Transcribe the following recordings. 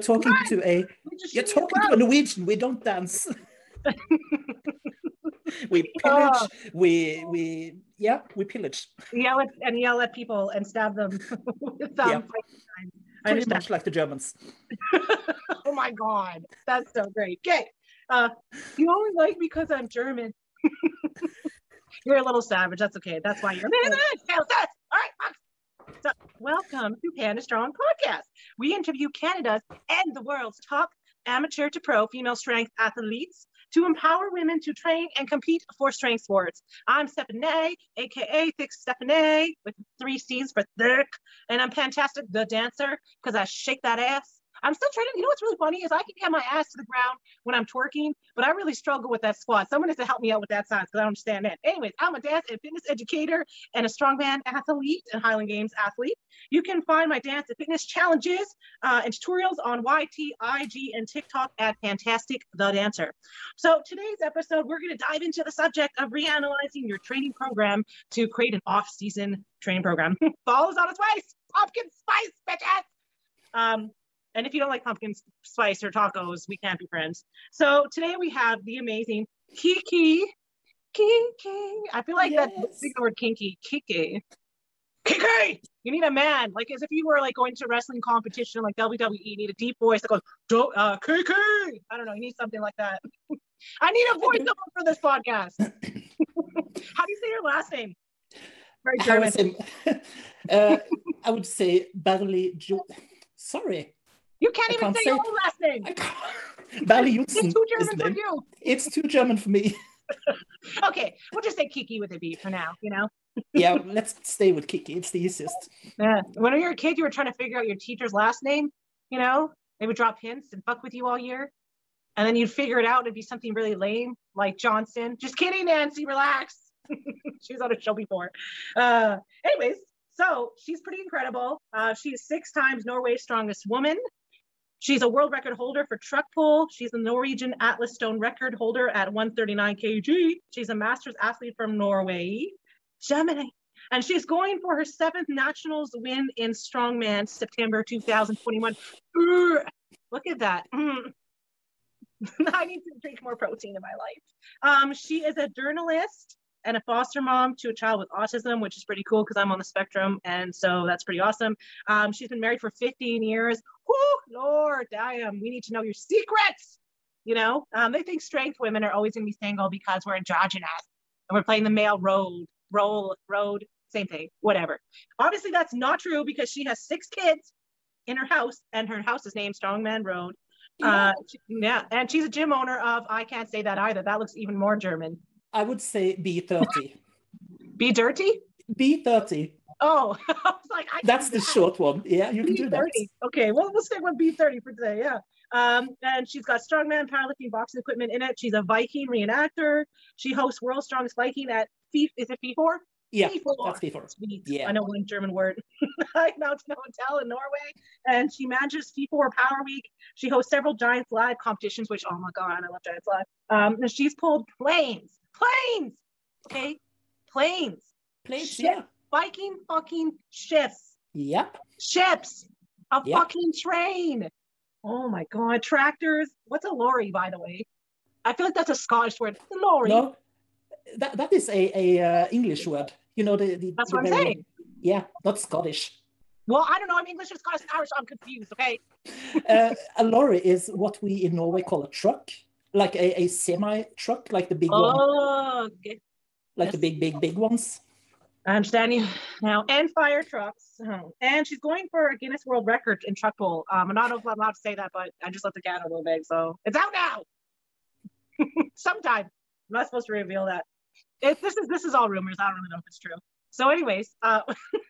Talking to a you're talking to a. Norwegian. We don't dance. we pillage. We we yeah we pillage. yell at and yell at people and stab them with um, Yeah. I Pretty much like the Germans. oh my god, that's so great. Okay, uh, you only like me because I'm German. you're a little savage. That's okay. That's why you're. All right. So, welcome to Panda Strong Podcast. We interview Canada's and the world's top amateur to pro female strength athletes to empower women to train and compete for strength sports. I'm Stephanie, aka Thick Stephanie, with three C's for thick, and I'm fantastic, the dancer, because I shake that ass. I'm still training. You know what's really funny is I can get my ass to the ground when I'm twerking, but I really struggle with that squat. Someone has to help me out with that science because I don't understand that. Anyways, I'm a dance and fitness educator and a strongman athlete and Highland Games athlete. You can find my dance and fitness challenges uh, and tutorials on YT, IG, and TikTok at Fantastic the Dancer. So today's episode, we're going to dive into the subject of reanalyzing your training program to create an off-season training program. Fall is on its way. Pumpkin spice, bitches. Um, and if you don't like pumpkin spice or tacos, we can't be friends. So today we have the amazing Kiki. Kiki. I feel like that Yes. big word kinky. Kiki. Kiki. You need a man, like as if you were like going to a wrestling competition, like WWE. You need a deep voice that goes, "Do uh, Kiki." I don't know. You need something like that. I need a voiceover for this podcast. How do you say your last name? Very How German. is uh, I would say barely. Jo- Sorry, You can't I even can't say say your own last name. Can't- It's too German for you. It's too German for me. Okay, we'll just say Kiki with a B for now, you know? yeah, let's stay with Kiki. It's the easiest. Yeah. When you were a kid, you were trying to figure out your teacher's last name, you know? They would drop hints and fuck with you all year. And then you'd figure it out. It'd be something really lame, like Johnson. Just kidding, Nancy, relax. she was on a show before. Uh, anyways, so she's pretty incredible. Uh, she's six times Norway's strongest woman. She's a world record holder for truck pull. She's a Norwegian Atlas Stone record holder at 139 kg. She's a master's athlete from Norway, Germany. And she's going for her seventh nationals win in strongman September 2021. Urgh. Look at that. Mm. I need to drink more protein in my life. Um, she is a journalist and a foster mom to a child with autism, which is pretty cool because I'm on the spectrum. And so that's pretty awesome. Um, she's been married for 15 years. Whoo, Lord, damn, we need to know your secrets. You know, um, they think strength women are always going to be single because we're androgynous and we're playing the male road, role, road, same thing, whatever. Obviously, that's not true because she has six kids in her house and her house is named Strongman Road. Uh, yeah, and she's a gym owner of, I can't say that either. That looks even more German. I would say B30. Be dirty? B30. Oh, I was like, I That's the short one. Yeah, you can do that. Okay, well, we'll stick with B30 for today. Yeah. Um, and she's got strongman, powerlifting, boxing equipment in it. She's a Viking reenactor. She hosts World's Strongest Viking at FIF. Is it Fefor? Yeah, Fefor. that's before. Sweet. Yeah. I know one German word. I Mountain Hotel in Norway. And she manages Fefor Power Week. She hosts several Giants Live competitions, which, oh my God, I love Giants Live. Um, and she's pulled planes, planes, okay? Planes, Plates, Shit. yeah. Viking fucking ships, Yep. ships, a Yeah. fucking train. Oh my God, tractors. What's a lorry, by the way? I feel like that's a Scottish word. A lorry. No, that, that is a, a uh, English word. You know, the, the, That's the what I'm saying. Yeah, not Scottish. Well, I don't know. I'm English or Scottish and Irish. I'm confused, okay? Uh, a lorry is what we in Norway call a truck, like a, a semi truck, like the big one, Oh, okay. like yes. the big, big, big ones. I understand you now. And fire trucks. Oh. And she's going for a Guinness World Record in truck pull. Um, I'm not allowed to say that, but I just let the cat out a little bit. So it's out now. Sometime. I'm not supposed to reveal that. It, this is this is all rumors. I don't really know if it's true. So, anyways, uh,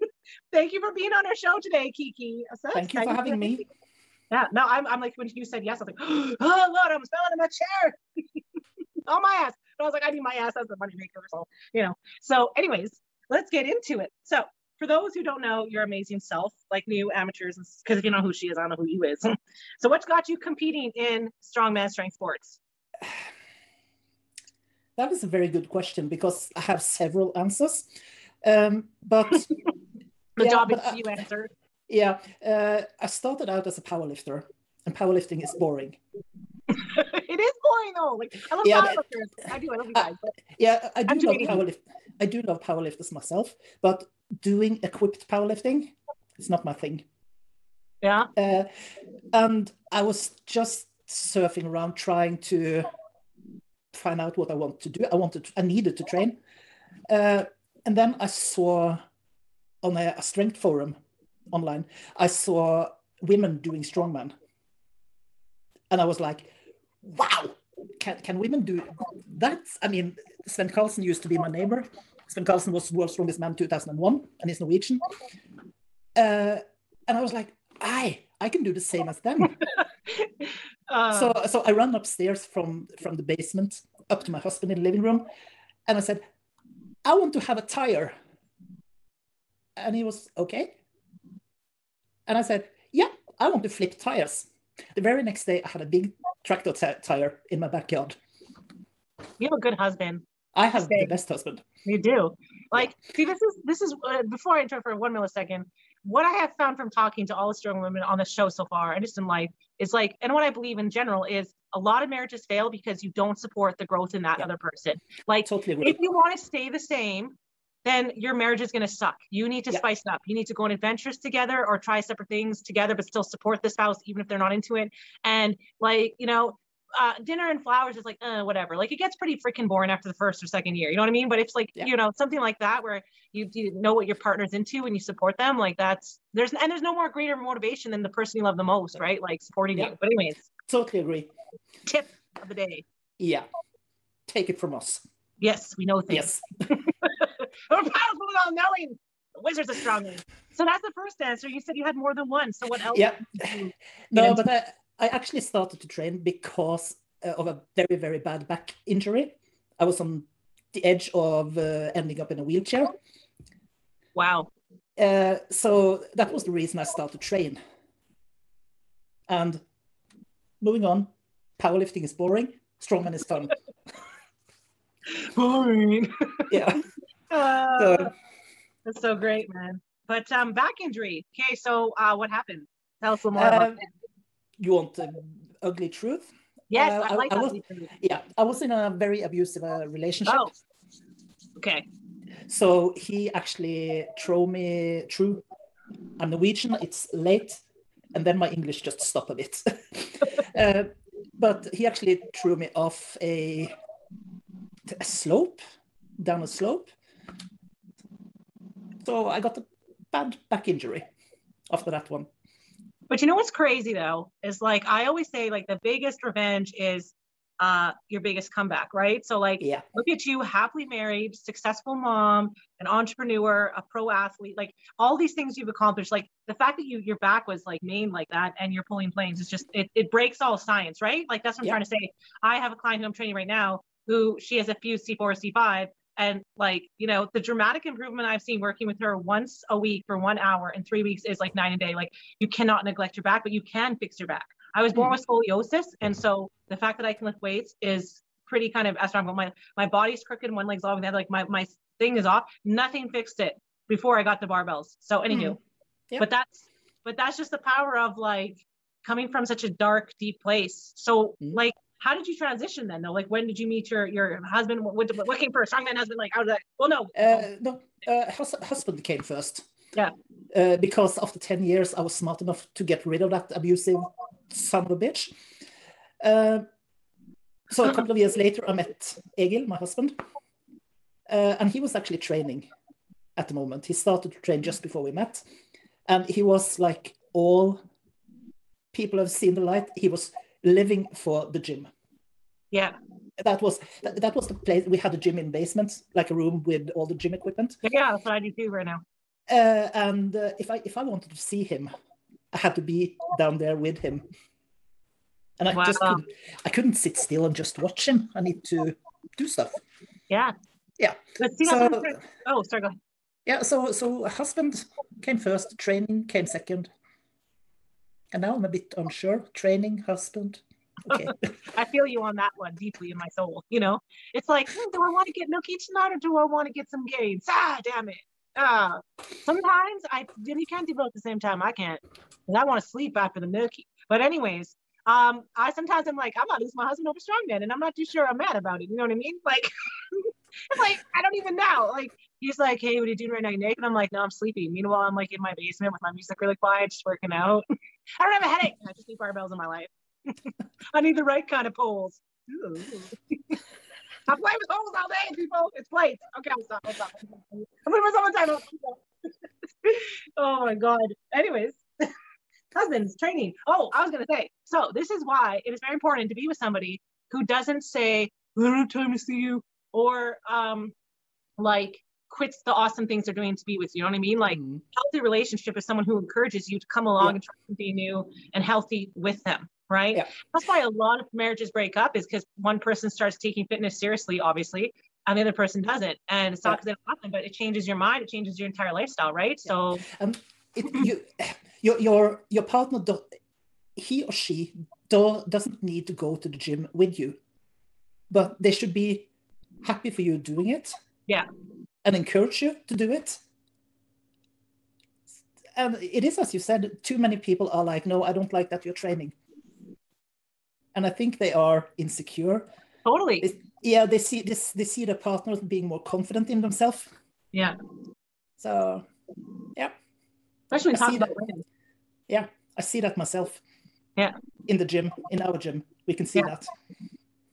thank you for being on our show today, Kiki. So Thank you for having me. Yeah, no, I'm, I'm like when you said yes, I was like, oh Lord, I'm smelling in my chair. on my ass. But I was like, I need my ass as a money maker. So, you know. So, anyways, let's get into it. So, for those who don't know your amazing self, like new amateurs, because if you know who she is, I know who you is. so, what's got you competing in strongman strength sports? That is a very good question because I have several answers. Um, but The Yeah, job is you answered. Yeah, uh, I started out as a powerlifter. and powerlifting is boring. it is boring though. Like I love Yeah, powerlifters. I do. I love you guys. But Yeah, I do love powerlift. I do love powerlifters myself, but doing equipped powerlifting is not my thing. yeah. Uh, and I was just surfing around trying to find out what I want to do. I wanted, I needed to train, uh, and then I saw on a, a strength forum online, I saw women doing strongman, and I was like, "Wow, can can women do that?" I mean, Svend Karlsen used to be my neighbor. Svend Karlsen was world's strongest man 2001, and he's Norwegian. Uh, and I was like, "I I can do the same as them." Uh, so so I ran upstairs from from the basement up to my husband in the living room, and I said, "I want to have a tire," and he was okay. And I said, "Yeah, I want to flip tires." The very next day, I had a big tractor ti- tire in my backyard. you have a good husband. I have the best husband. You do. Like, see, this is this is uh, before I interrupt for one millisecond. What I have found from talking to all the strong women on the show so far, and just in life, is like, and what I believe in general is a lot of marriages fail because you don't support the growth in that Yeah. other person. Like, Totally if you want to stay the same, then your marriage is going to suck. You need to Yeah. spice it up. You need to go on adventures together or try separate things together, but still support the spouse, even if they're not into it. And like, you know, uh, dinner and flowers is like, uh, whatever. Like it gets pretty freaking boring after the first or second year. You know what I mean? But it's like, Yeah. you know, something like that where you, you know what your partner's into and you support them. Like that's there's and there's no more greater motivation than the person you love the most, right? Like supporting Yeah. you. But anyways, Totally agree. tip of the day. Yeah, take it from us. Yes, we know things. Yes. We're powerful without knowing. The wizards are stronger. So that's the first answer. You said you had more than one. So what else? Yeah. No, but I, I actually started to train because uh, of a very, very bad back injury. I was on the edge of uh, ending up in a wheelchair. Wow. Uh, so that was the reason I started to train. And moving on, powerlifting is boring, strongman is fun. Boring. Yeah. Uh, So, that's so great, man. But um, back injury. Okay, so uh, what happened? Tell us a little more about uh, that. you want the ugly truth? Yes, uh, I like I was- Yeah, I was in a very abusive uh, relationship. Oh. Okay. So he actually threw me through. I'm Norwegian, it's late, and then my English just stopped a bit. uh, but he actually threw me off a, a slope, down a slope. So I got a bad back injury after that one. But you know what's crazy though is like I always say like the biggest revenge is uh your biggest comeback, right? So like Yeah, look at you happily married successful mom an entrepreneur a pro athlete like all these things you've accomplished like the fact that you your back was like maimed like that and you're pulling planes is just it, it breaks all science right like that's what i'm Yeah. trying to say i have a client who i'm training right now who she has a few c4 c5 and like you know the dramatic improvement i've seen working with her once a week for one hour in three weeks is like nine a day like you cannot neglect your back but you can fix your back i was born with scoliosis and so the fact that i can lift weights is pretty kind of astronomical. My my body's crooked and one leg's off, and other, like my my thing is off. Nothing fixed it before I got the barbells. So anywho, Mm. Yeah. but that's but that's just the power of like coming from such a dark, deep place. So Mm. like, how did you transition then? Though, like, when did you meet your your husband? What, what, what came first? Strongman husband? Like, how did that? Well, no. Uh, no, uh, hus- husband came first. Yeah. Uh, because after 10 years, I was smart enough to get rid of that abusive son of a bitch. Uh, so a couple of years later, I met Egil, my husband. Uh, and he was actually training at the moment. He started to train just before we met. And he was like all people have seen the light. He was living for the gym yeah, that was that, that was the place we had a gym in basement like a room with all the gym equipment yeah, that's what I do too right now. uh, and uh, if i if i wanted to see him i had to be down there with him and i just couldn't i couldn't sit still and just watch him i need to do stuff Yeah. Yeah. See, so what I'm saying. oh, sorry, go ahead. yeah so so husband came first training came second and now i'm a bit unsure training husband okay I feel you on that one deeply in my soul. You know, it's like, hmm, do I want to get milky tonight or do I want to get some gains? Ah, damn it. Ah, sometimes I really can't do both at the same time. I can't. And I want to sleep after the milky. But anyways, um, I sometimes I'm like, I'm not losing my husband over strongman, and I'm not too sure I'm mad about it. You know what I mean? Like, like I don't even know. Like he's like, hey, what are you doing right now, Nick? And I'm like, no, I'm sleeping. Meanwhile, I'm like in my basement with my music really quiet, just working out. I don't have a headache. I just need barbells in my life. I need the right kind of poles. I play with holes all day, people. It's plates. Okay, I'll stop. I'll stop. I'm putting myself on time. oh my god. Anyways, husbands training. Oh, I was gonna say. So this is why it is very important to be with somebody who doesn't say, "I don't have time to see you," or um, like quits the awesome things they're doing to be with you. You know what I mean? Like mm-hmm. healthy relationship is someone who encourages you to come along yeah. and try something new and healthy with them right? Yeah. That's why a lot of marriages break up is because one person starts taking fitness seriously, obviously, and the other person doesn't. And it's not because yeah. want them, but it changes your mind, it changes your entire lifestyle, right? So um, it, you, your your your partner, do, he or she do, doesn't need to go to the gym with you, but they should be happy for you doing it. Yeah. And encourage you to do it. And it is as you said, too many people are like, no, I don't like that you're training and I think they are insecure. Totally. Yeah, they see this. They see their partners being more confident in themselves. Yeah. So, yeah. Especially talking about women. Yeah, I see that myself. Yeah. In the gym, in our gym, we can see yeah. that.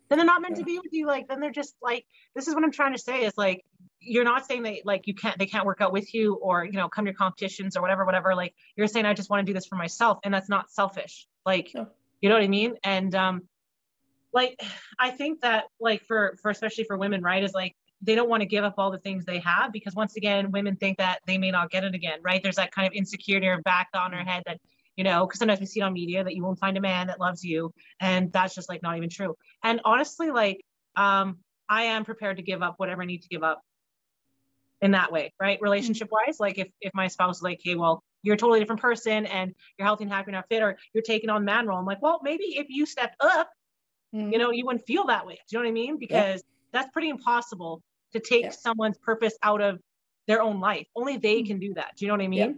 Then they're not meant yeah. to be with you. Like, then they're just like, this is what I'm trying to say is like, you're not saying that like you can't, they can't work out with you or, you know, come to your competitions or whatever, whatever. Like, you're saying, I just want to do this for myself. And that's not selfish. Like, no. You know what I mean? And um, like I think that like for for especially for women, right, is like they don't want to give up all the things they have because once again, women think that they may not get it again, right? There's that kind of insecurity or back on their head that you know, because sometimes we see it on media that you won't find a man that loves you, and that's just like not even true. And honestly, like um, I am prepared to give up whatever I need to give up in that way, right? Relationship wise, like if if my spouse is like, hey, well, you're a totally different person and you're healthy and happy, and not fit, or you're taking on man role. I'm like, well, maybe if you stepped up, mm-hmm. you know, you wouldn't feel that way. Do you know what I mean? Because yeah. that's pretty impossible to take yeah. someone's purpose out of their own life. Only they mm-hmm. can do that. Do you know what I mean? Yeah.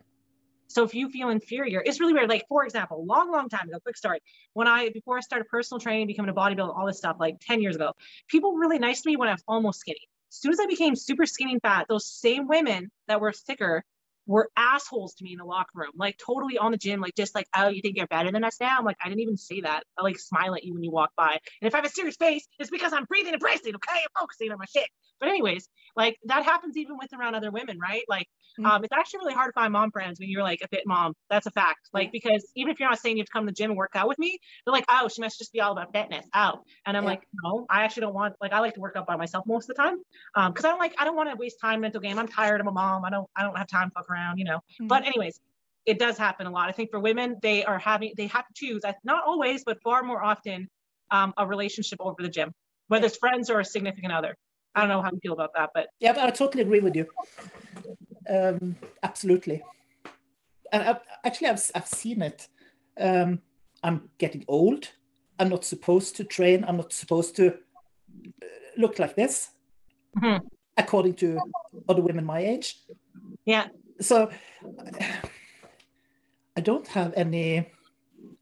So if you feel inferior, it's really weird. Like, for example, long, long time ago, quick story. When I, before I started personal training, becoming a bodybuilder, all this stuff, like 10 years ago, people were really nice to me when I was almost skinny. As soon as I became super skinny and fat, those same women that were thicker were assholes to me in the locker room, like totally on the gym, like just like, oh, you think you're better than us now? I'm like, I didn't even say that. I like smile at you when you walk by. And if I have a serious face, it's because I'm breathing and bracing, okay? I'm focusing on my shit. But anyways, like that happens even with around other women, right? Like Mm-hmm. Um, it's actually really hard to find mom friends when you're like a fit mom. That's a fact. Like, because even if you're not saying you have to come to the gym and work out with me, they're like, oh, she must just be all about fitness. Oh. And I'm yeah. like, no, I actually don't want, like, I like to work out by myself most of the time. Um, cause I don't like, I don't want to waste time mental game. I'm tired. I'm a mom. I don't, I don't have time to fuck around, you know? Mm-hmm. But anyways, it does happen a lot. I think for women, they are having, they have to choose, not always, but far more often, um, a relationship over the gym, whether it's friends or a significant other. I don't know how you feel about that, but yeah, I totally agree with you. Um, absolutely. And I, actually, I've, I've seen it. Um, I'm getting old. I'm not supposed to train. I'm not supposed to uh, look like this, mm-hmm. according to other women my age. Yeah. So I don't have any,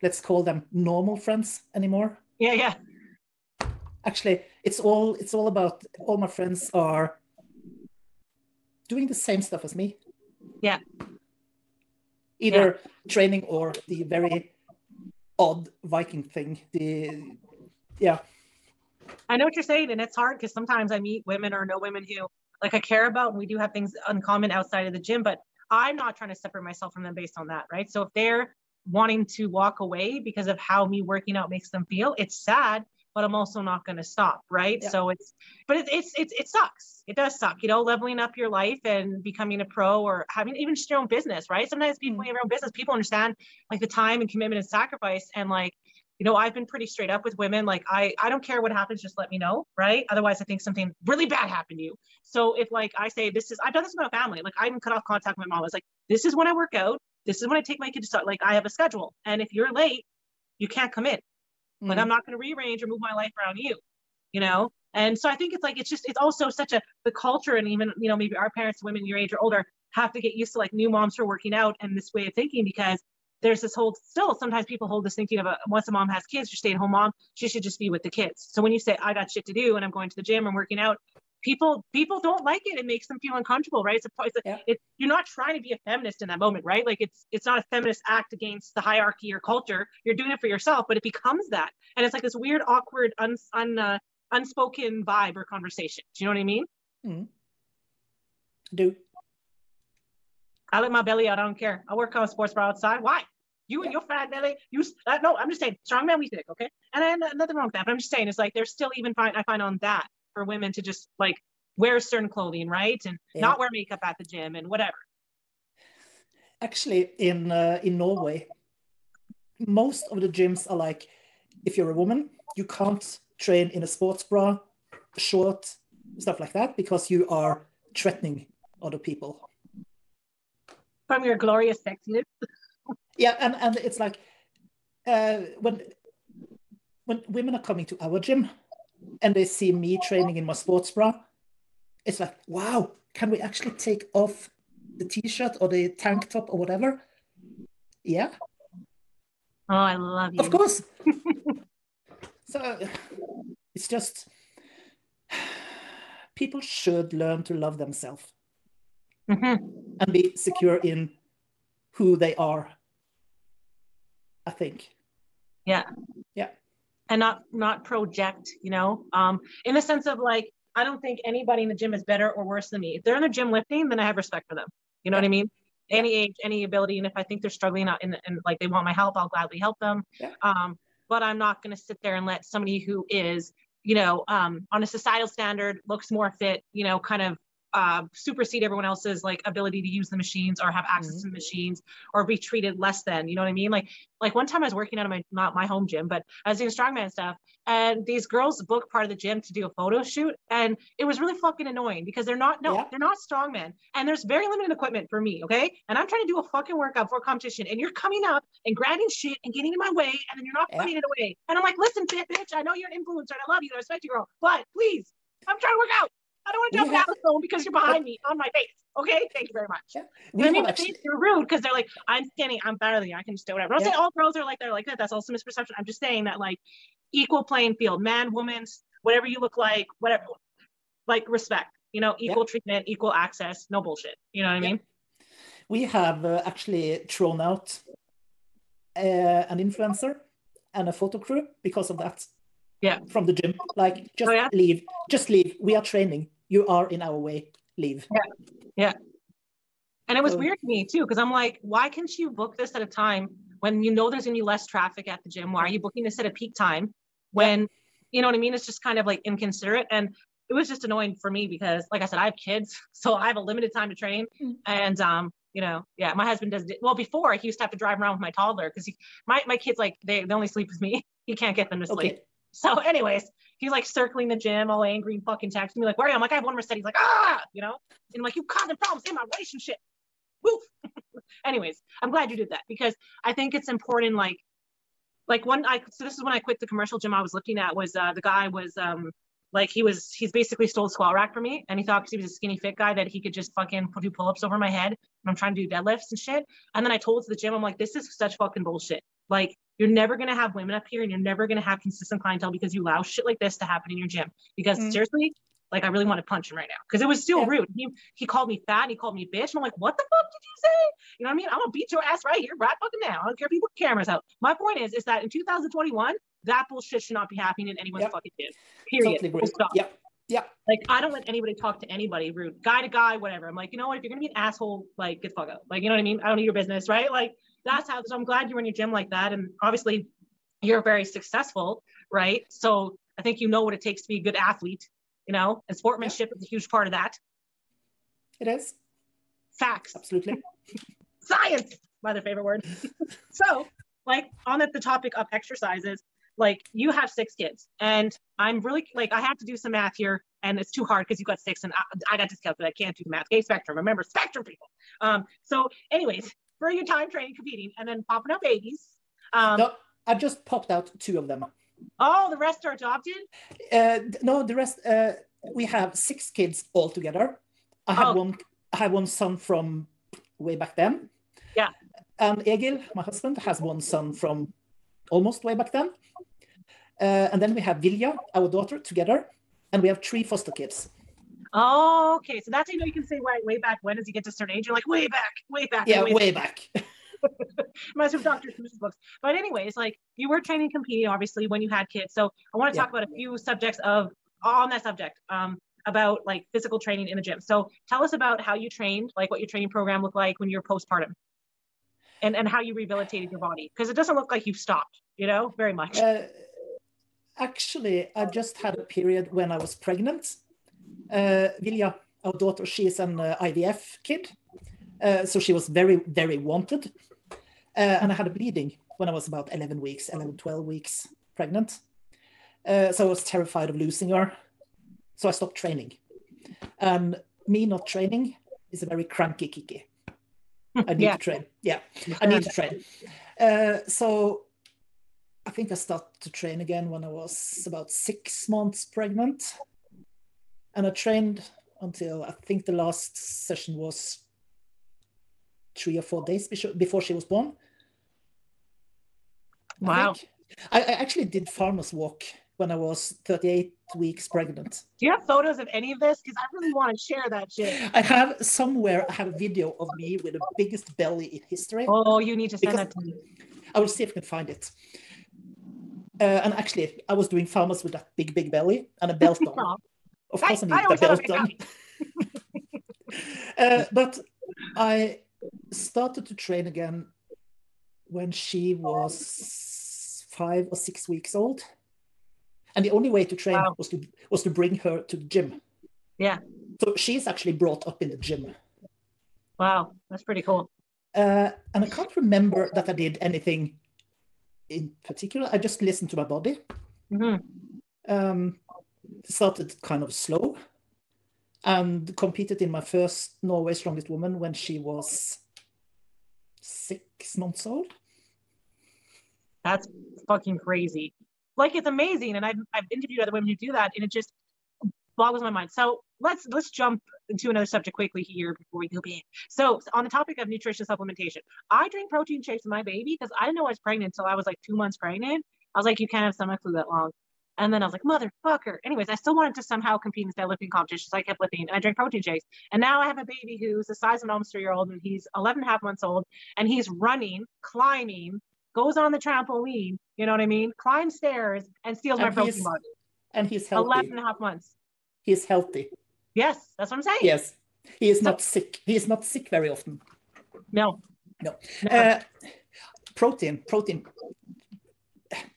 let's call them normal friends anymore. Yeah, yeah. Actually, it's all it's all about all my friends are doing the same stuff as me. Yeah. Either yeah. training or the very odd Viking thing. The yeah. I know what you're saying, and it's hard because sometimes I meet women or know women who like I care about, and we do have things uncommon outside of the gym, but I'm not trying to separate myself from them based on that, right? So if they're wanting to walk away because of how me working out makes them feel, it's sad but I'm also not going to stop, right? Yeah. So it's, but it, it's it's it sucks. It does suck, you know, leveling up your life and becoming a pro or having even just your own business, right? Sometimes people mm-hmm. have their own business, people understand like the time and commitment and sacrifice, and like you know i've been pretty straight up with women like i i don't care what happens just let me know right otherwise i think something really bad happened to you so if like i say this is i've done this with my family like i even cut off contact with my mom i was like this is when i work out this is when i take my kid to start like i have a schedule and if you're late you can't come in Mm-hmm. Like I'm not going to rearrange or move my life around you, you know? And so I think it's like, it's just, it's also such a, the culture and even, you know, maybe our parents, women your age or older have to get used to like new moms for working out and this way of thinking because there's this whole still sometimes people hold this thinking of a once a mom has kids, you're stay at home mom, she should just be with the kids. So when you say I got shit to do and I'm going to the gym and working out, people people don't like it. It makes them feel uncomfortable, right? It's, a, it's, a, yeah. it, you're not trying to be a feminist in that moment, right? Like it's it's not a feminist act against the hierarchy or culture. You're doing it for yourself, but it becomes that, and it's like this weird, awkward, un, un uh, unspoken vibe or conversation. Do you know what I mean? Mm-hmm. Do. I let my belly out. I don't care. I work on a sports bra outside. Why? You and your fat belly. You uh, no. I'm just saying, strong man we thick. Okay. And then nothing wrong with that. But I'm just saying, it's like there's still even fine. I find on that for women to just like wear certain clothing, right, and yeah. not wear makeup at the gym and whatever. Actually, in uh, in Norway, most of the gyms are like, if you're a woman, you can't train in a sports bra, short, stuff like that, because you are threatening other people from your glorious sexiness. yeah, and and it's like uh, when when women are coming to our gym and they see me training in my sports bra, it's like, wow, can we actually take off the t-shirt or the tank top or whatever? Yeah. Oh, I love you. Of course. so it's just people should learn to love themselves mm-hmm. and be secure in who they are. I think. Yeah. Yeah. And not not project, you know, um, in the sense of like, I don't think anybody in the gym is better or worse than me. If they're in the gym lifting, then I have respect for them. You know yeah. what I mean? Any age, any ability, and if I think they're struggling out and, and like they want my help, I'll gladly help them. Yeah. Um, but I'm not going to sit there and let somebody who is, you know, um, on a societal standard, looks more fit, you know, kind of uh, supersede everyone else's like ability to use the machines or have access mm-hmm. to the machines or be treated less than you know what i mean like like one time i was working out of my not my home gym but i was doing strongman stuff and these girls booked part of the gym to do a photo shoot and it was really fucking annoying because they're not no yeah. they're not strongmen and there's very limited equipment for me okay and i'm trying to do a fucking workout for a competition and you're coming up and grabbing shit and getting in my way and then you're not putting yeah. it away and i'm like listen bitch i know you're an influencer and i love you i respect you girl but please i'm trying to work out I don't want to jump down the phone because you're behind me on my face. Okay, thank you very much. Yeah. I mean, actually... you're rude because they're like, I'm skinny, I'm better than you. I can just do whatever. I'm yeah. saying all girls are like they're like that. That's also misperception. I'm just saying that like equal playing field, man, woman, whatever you look like, whatever, like respect. You know, equal yeah. treatment, equal access, no bullshit. You know what I mean? We have uh, actually thrown out uh, an influencer and a photo crew because of that. Yeah. From the gym, like just oh, yeah? leave, just leave. We are training you are in our way leave yeah. Yeah. And it was so, weird to me too because i'm like why can't you book this at a time when you know there's gonna be less traffic at the gym? Why are you booking this at a peak time when yeah. you know what i mean? It's just kind of like inconsiderate. And it was just annoying for me because like i said i have kids so i have a limited time to train. Mm-hmm. and um you know yeah my husband does well before he used to have to drive around with my toddler because my, my kids like they, they only sleep with me. He can't get them to sleep. okay. So anyways he's like circling the gym, all angry and fucking texting me like, "Where are you?" I'm like, "I have one more set." He's like, "Ah," you know, and I'm like, "You causing problems in my relationship." Woof. Anyways, I'm glad you did that because I think it's important. Like, like one, I so this is when I quit the commercial gym I was looking at was uh, the guy was um like he was he's basically stole squat rack from me and he thought because he was a skinny fit guy that he could just fucking do pull-ups over my head and I'm trying to do deadlifts and shit. And then I told to the gym, I'm like, this is such fucking bullshit. Like you're never going to have women up here and you're never going to have consistent clientele because you allow shit like this to happen in your gym. Because mm. seriously, like I really want to punch him right now because it was still yeah. rude. He he called me fat. And he called me bitch. And I'm like, what the fuck did you say? You know what I mean? I'm gonna beat your ass right here, right fucking now. I don't care if you put cameras out. My point is, is that in 2021, that bullshit should not be happening in anyone's yep. fucking gym. Period. Totally stop. Yep. Yep. Like I don't let anybody talk to anybody rude, guy to guy, whatever. I'm like, you know what? If you're gonna be an asshole, like get the fuck out. Like you know what I mean? I don't need your business, right? Like that's how. So I'm glad you're in your gym like that, and obviously you're very successful, right? So I think you know what it takes to be a good athlete, you know, and sportsmanship yeah. is a huge part of that. It is. Facts. Absolutely. Science, my other favorite word. so, like on the, the topic of exercises, like you have six kids, and I'm really like I have to do some math here, and it's too hard because you got six, and I, I got dyscalculic. I can't do the math. Okay, spectrum. Remember, spectrum people. Um. So, anyways, for your time training, competing, and then popping out babies. Um, no, I just popped out two of them. Oh, the rest are adopted? Uh, no, the rest. Uh, we have six kids all together. I have oh. one. I have one son from way back then. Yeah. and Egil, my husband, has one son from almost way back then. Uh, and then we have Vilja, our daughter, together, and we have three foster kids. Oh, okay. So that's you know you can say way, way back. When does he get to a certain age? You're like way back, way back. Yeah, way, way back. back. Me of Dr. Seuss's books. But anyways, like you were training competing obviously when you had kids. So I want to talk about a few subjects of on that subject. Um, about like physical training in the gym. So tell us about how you trained, like what your training program looked like when you were postpartum and, and how you rehabilitated your body. Because it doesn't look like you've stopped, you know, very much. Uh, actually, I just had a period when I was pregnant. Uh, Vilja, our daughter, she is an uh, IVF kid. Uh, so she was very, very wanted. Uh, and I had a bleeding when I was about 11 weeks, 11, 12 weeks pregnant. Uh, so I was terrified of losing her. So I stopped training. And me not training is a very cranky kiki. I need yeah. to train. Yeah, I need to train. Uh, so I think I started to train again when I was about six months pregnant. And I trained until I think the last session was three or four days before she was born. Wow. I, I, actually did farmer's walk when I was 38 weeks pregnant. Do you have photos of any of this? Because I really want to share that shit. I have somewhere, I have a video of me with the biggest belly in history. Oh, you need to send that to me. I will see if I can find it. Uh, and actually, I was doing farmers with that big, big belly and a belt on. of course, I, I need the belt uh, but I started to train again when she was five or six weeks old and the only way to train wow. was to was to bring her to the gym. Yeah. So she's actually brought up in the gym. Wow, that's pretty cool. Uh, and I can't remember that I did anything in particular. I just listened to my body. Mm-hmm. Um, started kind of slow and competed in my first Norway Strongest Woman when she was six months old. That's fucking crazy like it's amazing. And I've, I've interviewed other women who do that and it just boggles my mind. So let's let's jump into another subject quickly here before we go in. So on the topic of nutrition supplementation, I drink protein shakes with my baby because I didn't know I was pregnant until I was like two months pregnant. I was like, you can't have stomach flu that long. And then I was like, motherfucker. Anyways, I still wanted to somehow compete in the lifting competition. So I kept lifting and I drank protein shakes. And now I have a baby who's the size of an almost three year old and he's 11 and a half months old and he's running, climbing, goes on the trampoline, you know what I mean? Climbs stairs and steals and my protein bar. And he's healthy. 11 and a half months. He's healthy. Yes, that's what I'm saying. Yes. He is so, not sick. He is not sick very often. No. No. Uh, protein, protein,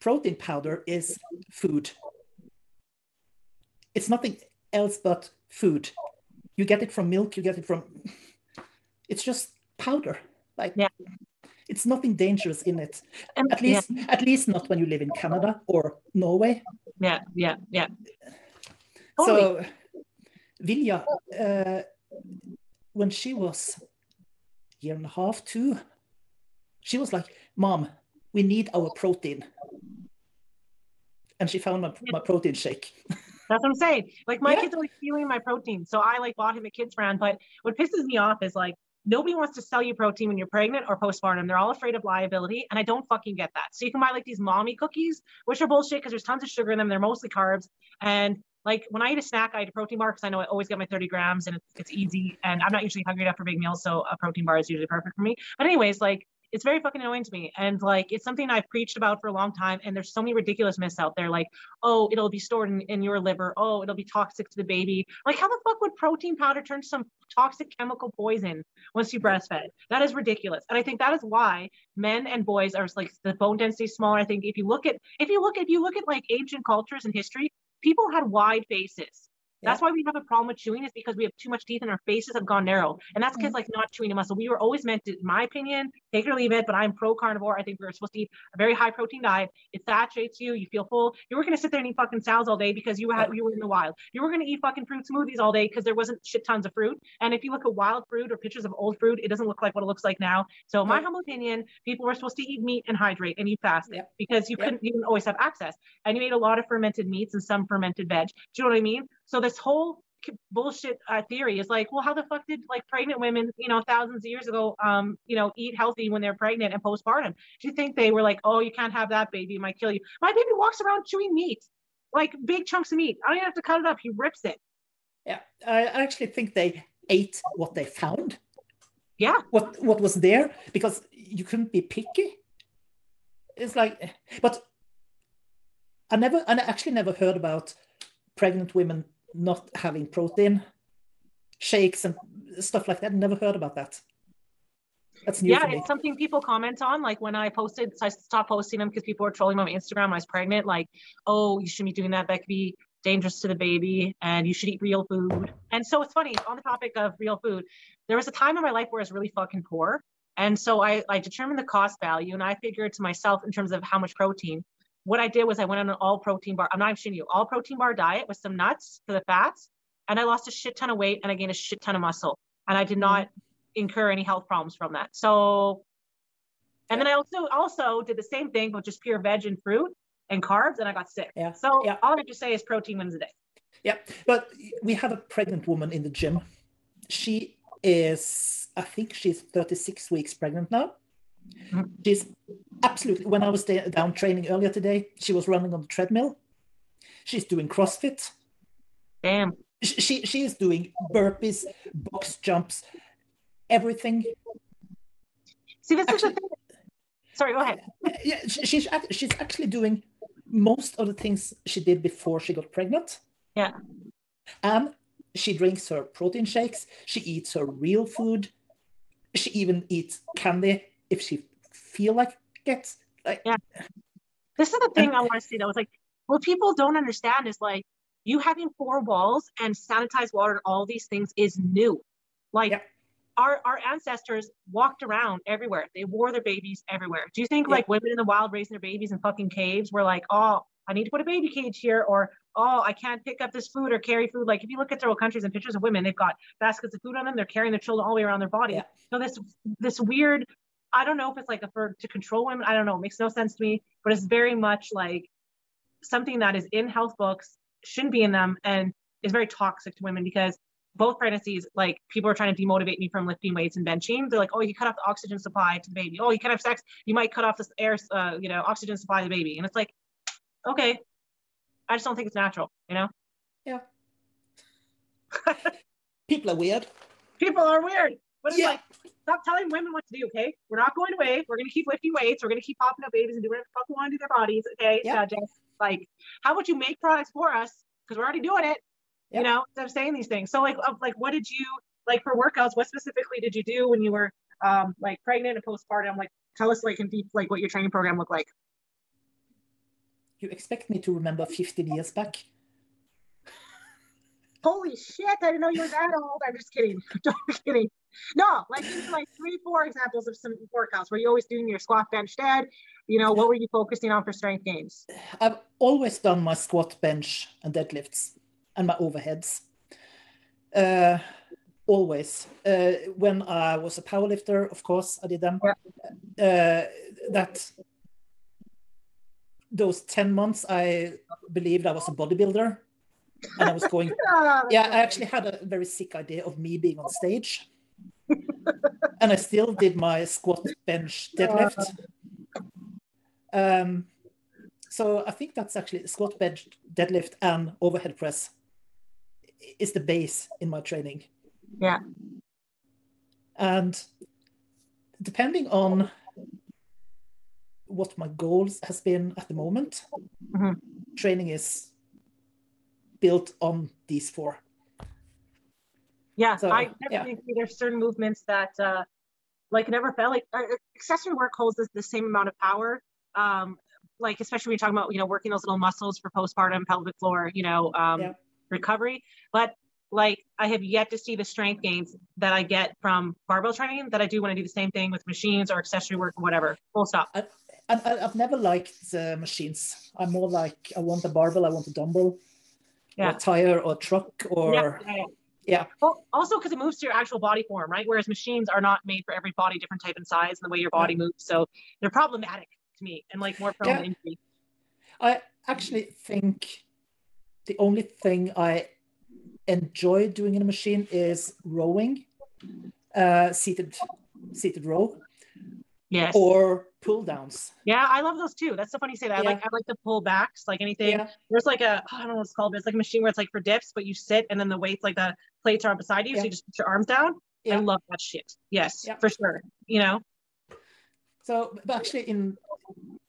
protein powder is food. It's nothing else but food. You get it from milk, you get it from, it's just powder. Like, yeah it's nothing dangerous in it. And, at least yeah. at least not when you live in Canada or Norway. Yeah, yeah, yeah. So Vilja, uh, when she was a year and a half, two, she was like, Mom, we need our protein. And she found my, my protein shake. That's what I'm saying. Like my yeah. kid's always stealing my protein. So I like bought him a kids brand. But what pisses me off is like Nobody wants to sell you protein when you're pregnant or postpartum. They're all afraid of liability. And I don't fucking get that. So you can buy like these mommy cookies, which are bullshit because there's tons of sugar in them. They're mostly carbs. And like when I eat a snack, I eat a protein bar because I know I always get my 30 grams and it's, it's easy. And I'm not usually hungry enough for big meals. So a protein bar is usually perfect for me. But, anyways, like it's very fucking annoying to me. And like, it's something I've preached about for a long time. And there's so many ridiculous myths out there. Like, oh, it'll be stored in, in your liver. Oh, it'll be toxic to the baby. Like, how the fuck would protein powder turn to some toxic chemical poison once you breastfed? That is ridiculous. And I think that is why men and boys are like the bone density smaller. I think if you look at, if you look, if you look at like ancient cultures and history, people had wide faces that's why we have a problem with chewing is because we have too much teeth and our faces have gone narrow. And that's because mm-hmm. like not chewing a muscle. We were always meant to, in my opinion, take it or leave it, but I'm pro carnivore. I think we are supposed to eat a very high protein diet. It saturates you. You feel full. You were going to sit there and eat fucking salads all day because you had, you were in the wild. You were going to eat fucking fruit smoothies all day because there wasn't shit tons of fruit. And if you look at wild fruit or pictures of old fruit, it doesn't look like what it looks like now. So my humble opinion, people were supposed to eat meat and hydrate and eat fasted yep. because you yep. couldn't, you didn't always have access. And you ate a lot of fermented meats and some fermented veg. Do you know what I mean? So this whole bullshit uh, theory is like, well, how the fuck did like pregnant women, you know, thousands of years ago, um, you know, eat healthy when they're pregnant and postpartum? Do you think they were like, oh, you can't have that baby, it might kill you? My baby walks around chewing meat, like big chunks of meat. I don't even have to cut it up. He rips it. Yeah, I actually think they ate what they found. Yeah. What what was there because you couldn't be picky. It's like, but I never, I actually never heard about pregnant women not having protein shakes and stuff like that. Never heard about that. That's new yeah, it's something people comment on. Like when I posted, so I stopped posting them because people were trolling me on Instagram I was pregnant. Like, oh, you shouldn't be doing that. That could be dangerous to the baby, and you should eat real food. And so it's funny on the topic of real food. There was a time in my life where I was really fucking poor, and so I I determined the cost value, and I figured to myself in terms of how much protein what I did was I went on an all protein bar. I'm not even shitting you, all protein bar diet with some nuts for the fats. And I lost a shit ton of weight and I gained a shit ton of muscle. And I did mm-hmm. not incur any health problems from that. So, and then I also also did the same thing, but just pure veg and fruit and carbs, and I got sick. Yeah. So yeah. all I have to say is protein wins the day. Yeah, but we have a pregnant woman in the gym. She is, I think she's 36 weeks pregnant now. Mm-hmm. She's absolutely, when I was down training earlier today, she was running on the treadmill. She's doing CrossFit. Damn. She, she, she is doing burpees, box jumps, everything. See, this actually, is the thing. Sorry, go ahead. Yeah, she's she's actually doing most of the things she did before she got pregnant. Yeah. And she drinks her protein shakes. She eats her real food. She even eats candy if she feel like it. Gets like, yeah. This is the thing I want to say. That was like, what people don't understand is like, you having four walls and sanitized water and all these things is new. Like, yeah. our our ancestors walked around everywhere. They wore their babies everywhere. Do you think yeah. like women in the wild raising their babies in fucking caves were like, oh, I need to put a baby cage here, or oh, I can't pick up this food or carry food. Like if you look at third countries and pictures of women, they've got baskets of food on them. They're carrying their children all the way around their body. Yeah. So this this weird I don't know if it's like a for to control women. I don't know. It makes no sense to me, but it's very much like something that is in health books, shouldn't be in them, and is very toxic to women because both pregnancies, like people are trying to demotivate me from lifting weights and benching. They're like, oh, you cut off the oxygen supply to the baby. Oh, you can't have sex. You might cut off the air, uh, you know, oxygen supply to the baby. And it's like, okay, I just don't think it's natural, you know? Yeah. people are weird. People are weird. But it's yeah. like, stop telling women what to do, okay? We're not going away. We're gonna keep lifting weights. We're gonna keep popping up babies and doing whatever the fuck we want to do their bodies, okay? Yeah. Uh, just like, how would you make products for us? Because we're already doing it. You know, instead of saying these things. So like, like, what did you like for workouts? What specifically did you do when you were um like pregnant and postpartum? Like, tell us like in deep like what your training program looked like. You expect me to remember 15 years back? Holy shit! I didn't know you were that old. I'm just kidding. I'm kidding. No, like like three, four examples of some workouts. Were you always doing your squat, bench, dead? You know, what were you focusing on for strength gains? I've always done my squat, bench, and deadlifts, and my overheads. Uh, always. Uh, when I was a powerlifter, of course, I did them. Yeah. Uh, that those ten months, I believed I was a bodybuilder, and I was going. yeah, I actually had a very sick idea of me being on stage and I still did my squat, bench, deadlift. Um, so I think that's actually squat, bench, deadlift, and overhead press is the base in my training. Yeah. And depending on what my goals has been at the moment, mm-hmm. training is built on these four. Yeah, so, I definitely yeah. there's certain movements that uh, like never felt like uh, accessory work holds the, the same amount of power. Um, like especially when you're talking about you know working those little muscles for postpartum pelvic floor, you know, um, yeah. recovery. But like I have yet to see the strength gains that I get from barbell training that I do when I do the same thing with machines or accessory work or whatever. Full stop. I, I, have never liked uh, machines. I'm more like I want a barbell, I want a dumbbell, yeah. or a tire or a truck or yeah, yeah, yeah. Well, also because it moves to your actual body form, right? Whereas machines are not made for every body, different type and size, and the way your body moves. So they're problematic to me and like more prone yeah. to injury. I actually think the only thing I enjoy doing in a machine is rowing, uh, seated seated row, Yes. or pull downs. yeah, I love those too. That's so funny you say that. I Yeah. like I like the pull backs, like anything. Yeah, There's like a I don't know what it's called, but it's like a machine where it's like for dips, but you sit and then the weights like the plates are beside you, yeah. so you just put your arms down. I love that shit. Yes, for sure. You know. So, but actually, in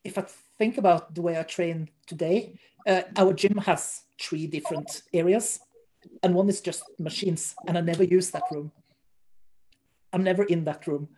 if I think about the way I train today, uh, our gym has three different areas, and one is just machines, and I never use that room. I'm never in that room.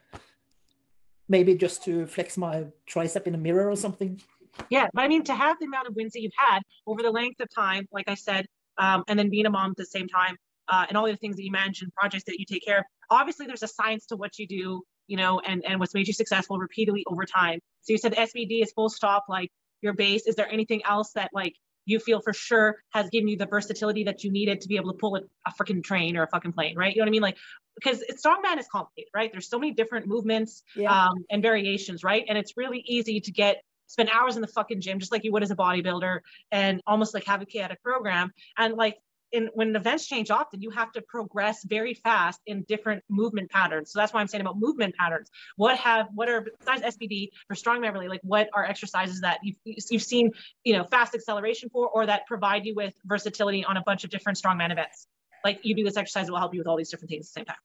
Maybe just to flex my tricep in a mirror or something. Yeah, but I mean, to have the amount of wins that you've had over the length of time, like I said, um, and then being a mom at the same time, uh, and all the things that you mentioned, projects that you take care of. Obviously, there's a science to what you do, you know, and and what's made you successful repeatedly over time. So you said the SBD is full stop, like your base. Is there anything else that like you feel for sure has given you the versatility that you needed to be able to pull a, a freaking train or a fucking plane, right? You know what I mean? Like because strongman is complicated, right? There's so many different movements Yeah. um, and variations, right? And it's really easy to get spend hours in the fucking gym, just like you would as a bodybuilder, and almost like have a chaotic program. And like in when events change often, you have to progress very fast in different movement patterns. So that's why I'm saying about movement patterns. What have what are besides SBD for strongman really like what are exercises that you've you've seen you know fast acceleration for, or that provide you with versatility on a bunch of different strongman events? Like you do this exercise that will help you with all these different things at the same time.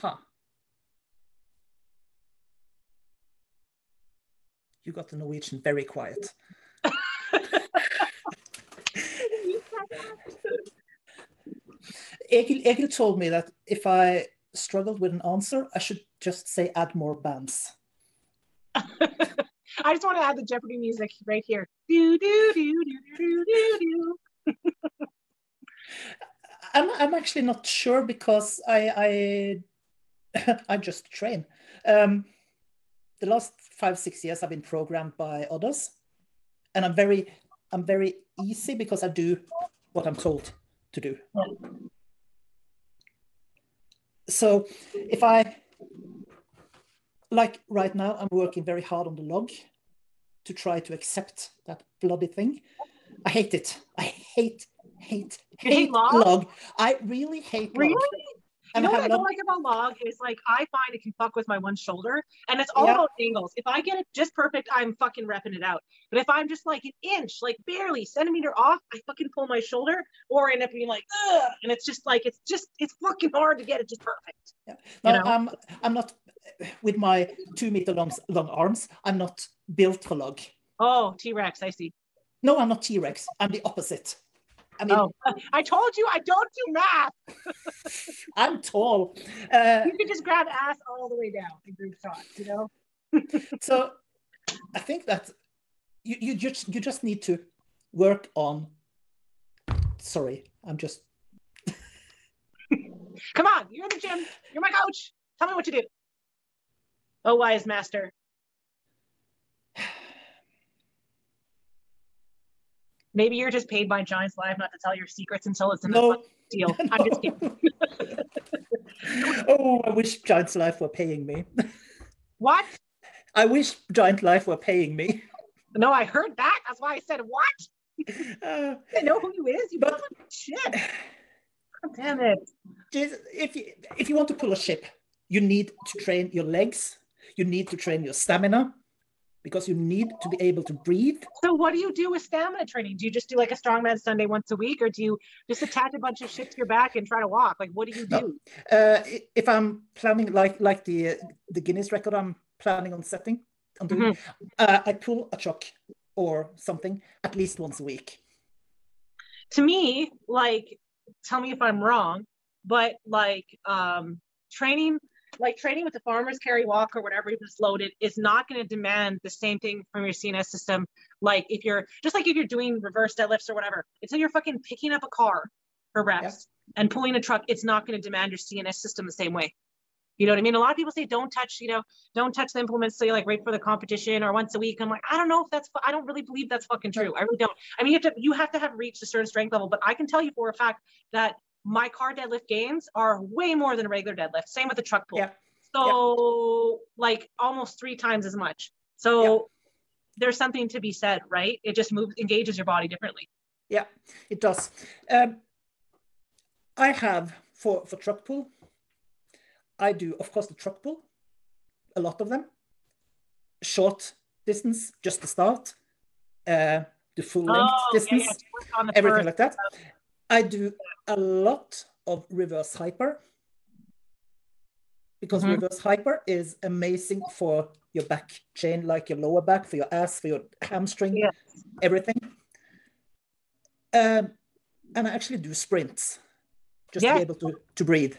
Huh. You got the Norwegian very quiet. Egil, Egil told me that if I struggled with an answer, I should just say add more bands. I just want to add the Jeopardy music right here. Do do do do do do do. I'm, I'm actually not sure because I I, I just train. Um, the last five six years I've been programmed by others, and I'm very I'm very easy because I do what I'm told to do. So if I like right now, I'm working very hard on the log to try to accept that bloody thing. I hate it. I hate, hate, hate hate log? log. I really hate Really? log. You know what I don't like about log is like I find it can fuck with my one shoulder, and it's all Yeah. about angles. If I get it just perfect, I'm fucking repping it out. But if I'm just like an inch, like barely centimeter off, I fucking pull my shoulder, or end up being like, ugh, and it's just like it's just it's fucking hard to get it just perfect. No, you know? I'm I'm not with my two meter long long arms. I'm not built for log. Oh, T Rex, I see. No, I'm not T Rex. I'm the opposite. I mean, Oh, I told you I don't do math. I'm tall. Uh, You can just grab ass all the way down in group shots, you know. so I think that you, you just you just need to work on. Sorry, I'm just Come on, you're in the gym. You're my coach. Tell me what to do. Oh, wise master. Maybe you're just paid by Giants Live not to tell your secrets until it's in the no. fucking deal. I'm just kidding. oh, I wish Giants Live were paying me. What? I wish Giant Life were paying me. No, I heard that. That's why I said what? Uh, I know who you is. You But- shit. God damn it. if you, if you want to pull a ship, you need to train your legs. You need to train your stamina because you need to be able to breathe. So what do you do with stamina training? Do you just do like a strongman Sunday once a week, or do you just attach a bunch of shit to your back and try to walk? Like, what do you No. do? Uh, if I'm planning like like the uh, the Guinness record I'm planning on setting, on doing, uh, I pull a truck or something at least once a week. to me, like, tell me if I'm wrong, but like um, training, like training with the farmer's carry walk or whatever is loaded is not going to demand the same thing from your CNS system. Like if you're just like if you're doing reverse deadlifts or whatever, until you're fucking picking up a car for reps and pulling a truck, it's not going to demand your CNS system the same way. You know what I mean? A lot of people say don't touch, you know, don't touch the implements till you like right for the competition or once a week. I'm like, I don't know if that's, I don't really believe that's fucking true. I really don't. I mean, you have to, you have to have reached a certain strength level, but I can tell you for a fact that my car deadlift gains are way more than a regular deadlift. Same with the truck pull. Yeah. So like almost three times as much. So there's something to be said, right? It just moves, engages your body differently. Yeah, it does. Um, I have for for truck pull. I do, of course, the truck pull, a lot of them. Short distance, just the start. Uh, the full length Oh, yeah, distance, yeah, everything like that. I do a lot of reverse hyper because Mhm. reverse hyper is amazing for your back chain, like your lower back, for your ass, for your hamstring, Yes. everything. Um, and I actually do sprints just to be able to, to breathe.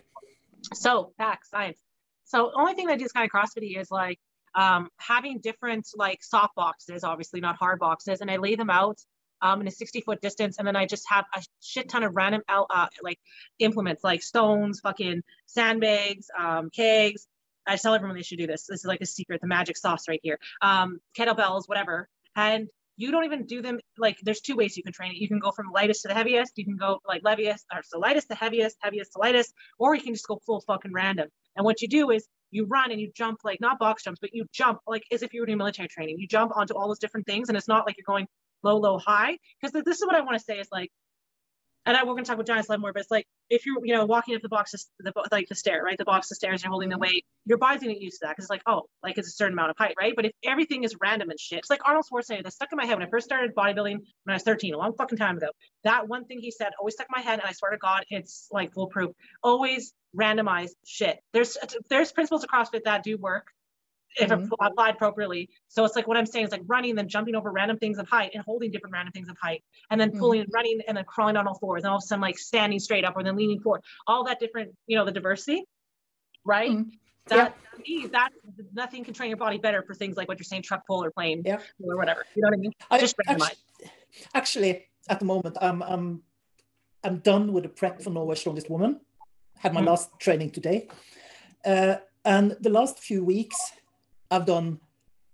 So back science. So only thing that I do is kind of CrossFit is like um, having different like soft boxes, obviously not hard boxes, and I lay them out um, in a 60 foot distance, and then I just have a shit ton of random uh, like implements like stones, fucking sandbags, um, kegs. I tell everyone they should do this. This is like a secret, the magic sauce right here. Um, kettlebells, whatever, and you don't even do them like there's two ways you can train it. You can go from lightest to the heaviest. You can go like leviest or so lightest to heaviest, heaviest to lightest, or you can just go full fucking random. And what you do is you run and you jump like not box jumps, but you jump like as if you were doing military training. You jump onto all those different things, and it's not like you're going low, low, high. Because this is what I want to say is like, and I, we're to talk about giant sled more, but it's like if you're you know walking up the boxes, the like the stair, right? The box of stairs, you're holding the weight. Your body's gonna get used to that because it's like oh, like it's a certain amount of height, right? But if everything is random and shit, it's like Arnold Schwarzenegger. That stuck in my head when I first started bodybuilding when I was 13, a long fucking time ago. That one thing he said always stuck in my head, and I swear to God, it's like foolproof. Always randomize shit. There's there's principles of CrossFit that do work if Mhm. applied appropriately. So it's like what I'm saying is like running, then jumping over random things of height and holding different random things of height, and then Mhm. pulling and running and then crawling on all fours, and all of a sudden like standing straight up or then leaning forward. All that different, you know, the diversity, right? Mhm. That to me, that nothing can train your body better for things like what you're saying, truck pull or plane Yeah. or whatever. You know what I mean? I, Just actually, actually, at the moment, I'm I'm I'm done with the prep for Norway's Strongest Woman. Had my Mhm. last training today, uh, and the last few weeks, I've done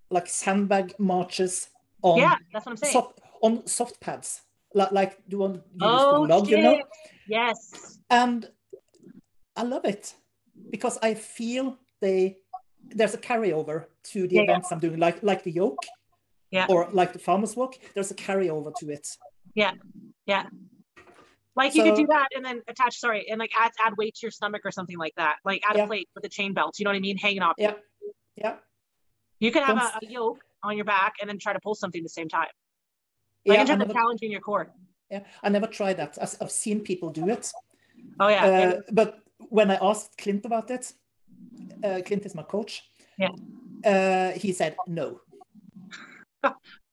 like sandbag marches on yeah, that's what I'm saying. soft on soft pads, like like the one you oh log, you know. Yes. And I love it because I feel they there's a carryover to the Yeah, yeah. events I'm doing, like like the yoke, Yeah. or like the farmers walk. There's a carryover to it. Yeah, yeah. Like you could do that and then attach, sorry, and like add add weight to your stomach or something like that. Like add Yeah. a plate with a chain belt. You know what I mean? Hanging off. Yeah, yeah, You can have a, a yoke on your back and then try to pull something at the same time. Like yeah. in terms of never, challenging your core. yeah, I never tried that. I've, seen people do it, Oh yeah. uh, but when I asked Clint about it, uh, Clint is my coach. Yeah. Uh, he said no.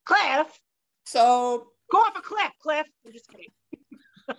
Cliff, So go off a cliff, Cliff. I'm just kidding.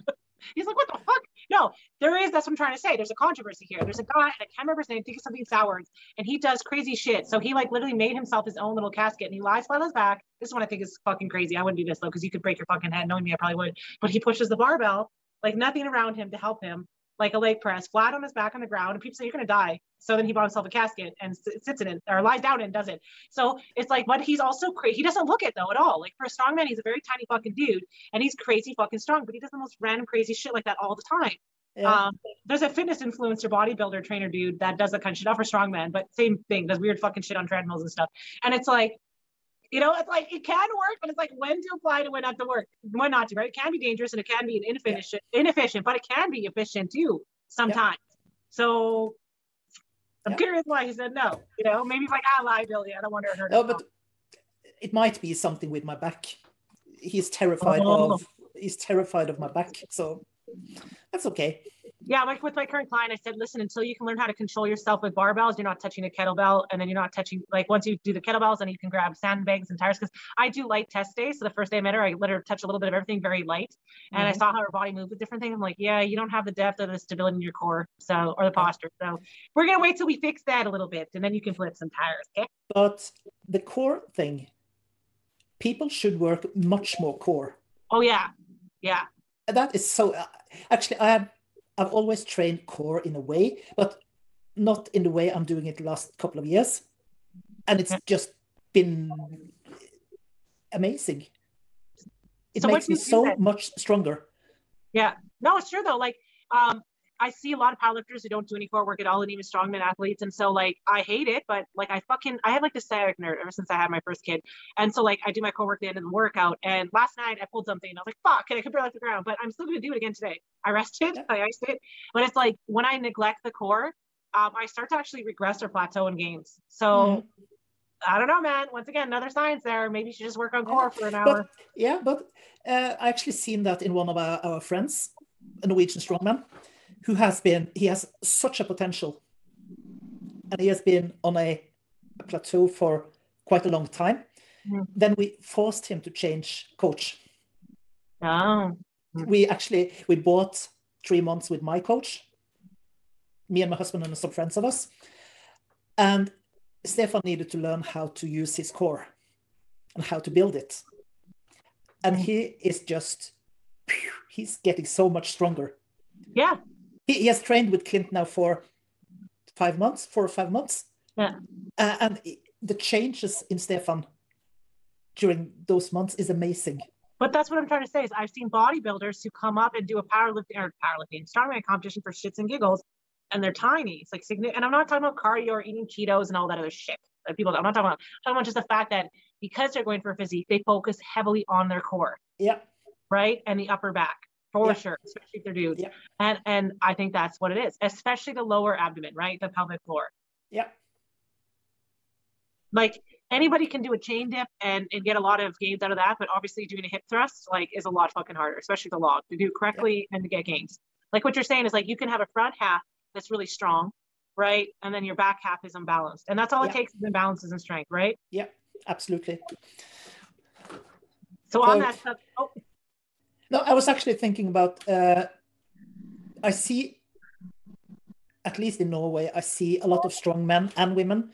He's like, what the fuck? No, there is. That's what I'm trying to say. There's a controversy here. There's a guy, and I can't remember his name. I think it's something Sowards, and he does crazy shit. So he like literally made himself his own little casket, and he lies flat on his back. This one I think is fucking crazy. I wouldn't do this though, because you could break your fucking head. Knowing me, I probably would. But he pushes the barbell, like nothing around him to help him, like a leg press, flat on his back on the ground, and people say you're gonna die. So then he bought himself a casket and sits in it, or lies down and does it. So it's like, but he's also crazy. He doesn't look it though at all. Like for a strong man, he's a very tiny fucking dude, and he's crazy fucking strong. But he does the most random crazy shit like that all the time. yeah, Um, there's a fitness influencer, bodybuilder, trainer dude that does that kind of shit. Not for strongman, but same thing. Does weird fucking shit on treadmills and stuff. And it's like, you know, it's like it can work, but it's like when to apply to when not to work, when not to. Right? It can be dangerous and it can be inefficient, inefficient, but it can be efficient too sometimes. So. I'm Yeah. curious why he said no. You know, maybe he's like, ah, liability. I don't want to hurt. no, but it might be something with my back. He's terrified Oh. of he's terrified of my back, so that's okay. Yeah, like with my current client, I said, listen, until you can learn how to control yourself with barbells, you're not touching a kettlebell, and then you're not touching like once you do the kettlebells, then you can grab sandbags and tires. Because I do light test days. So the first day I met her, I let her touch a little bit of everything, very light, and I Mhm. saw how her body moved with different things. I'm like, yeah, you don't have the depth or the stability in your core, so or the posture. So we're gonna wait till we fix that a little bit, and then you can flip some tires. Okay? But the core thing, people should work much more core. Oh yeah, yeah, That is so. uh, Actually, I have I've always trained core in a way, but not in the way I'm doing it the last couple of years, and it's just been amazing. It So makes me so much stronger. yeah. No, it's true though. Like, um, I see a lot of powerlifters who don't do any core work at all, and even strongman athletes. And so, like, I hate it, but like, I fucking, I have like the sciatic nerve ever since I had my first kid. And so, like, I do my core work at the end of the workout. And last night I pulled something, and I was like, fuck, and I could barely off the ground, but I'm still gonna do it again today. I rested. I iced it, but it's like when I neglect the core, um, I start to actually regress or plateau in gains. So. Mm. I don't know, man. Once again, another science there. Maybe you should just work on core for an hour. But, yeah, but uh, I actually seen that in one of our, our friends, a Norwegian strongman who has been, he has such a potential. And he has been on a, a plateau for quite a long time. Mm. Then we forced him to change coach. Oh. We actually, we bought three months with my coach, me and my husband and some friends of us. And Stefan needed to learn how to use his core and how to build it. And mm. he is just, he's getting so much stronger. Yeah he, he has trained with Clint now for five months, four or five months. Yeah. Uh, and the changes in Stefan during those months is amazing. But that's what I'm trying to say is I've seen bodybuilders who come up and do a powerlifting or powerlifting strongman competition for shits and giggles, and they're tiny. It's like and I'm not talking about cardio or eating Cheetos and all that other shit that people. I'm not talking about. I'm talking about just the fact that because they're going for a physique, they focus heavily on their core. Yeah. Right, and the upper back for yeah. sure, especially if they're dudes. Yeah. And and I think that's what it is, especially the lower abdomen, right? The pelvic floor. Yeah. Like anybody can do a chain dip and, and get a lot of gains out of that, but obviously doing a hip thrust like is a lot fucking harder, especially the log to do correctly yeah. and to get gains. Like what you're saying is like you can have a front half that's really strong, right? And then your back half is unbalanced. And that's all it takes is imbalances and strength, right? Yeah, absolutely. So, so on that stuff, oh no, I was actually thinking about. Uh, I see, at least in Norway, I see a lot of strong men and women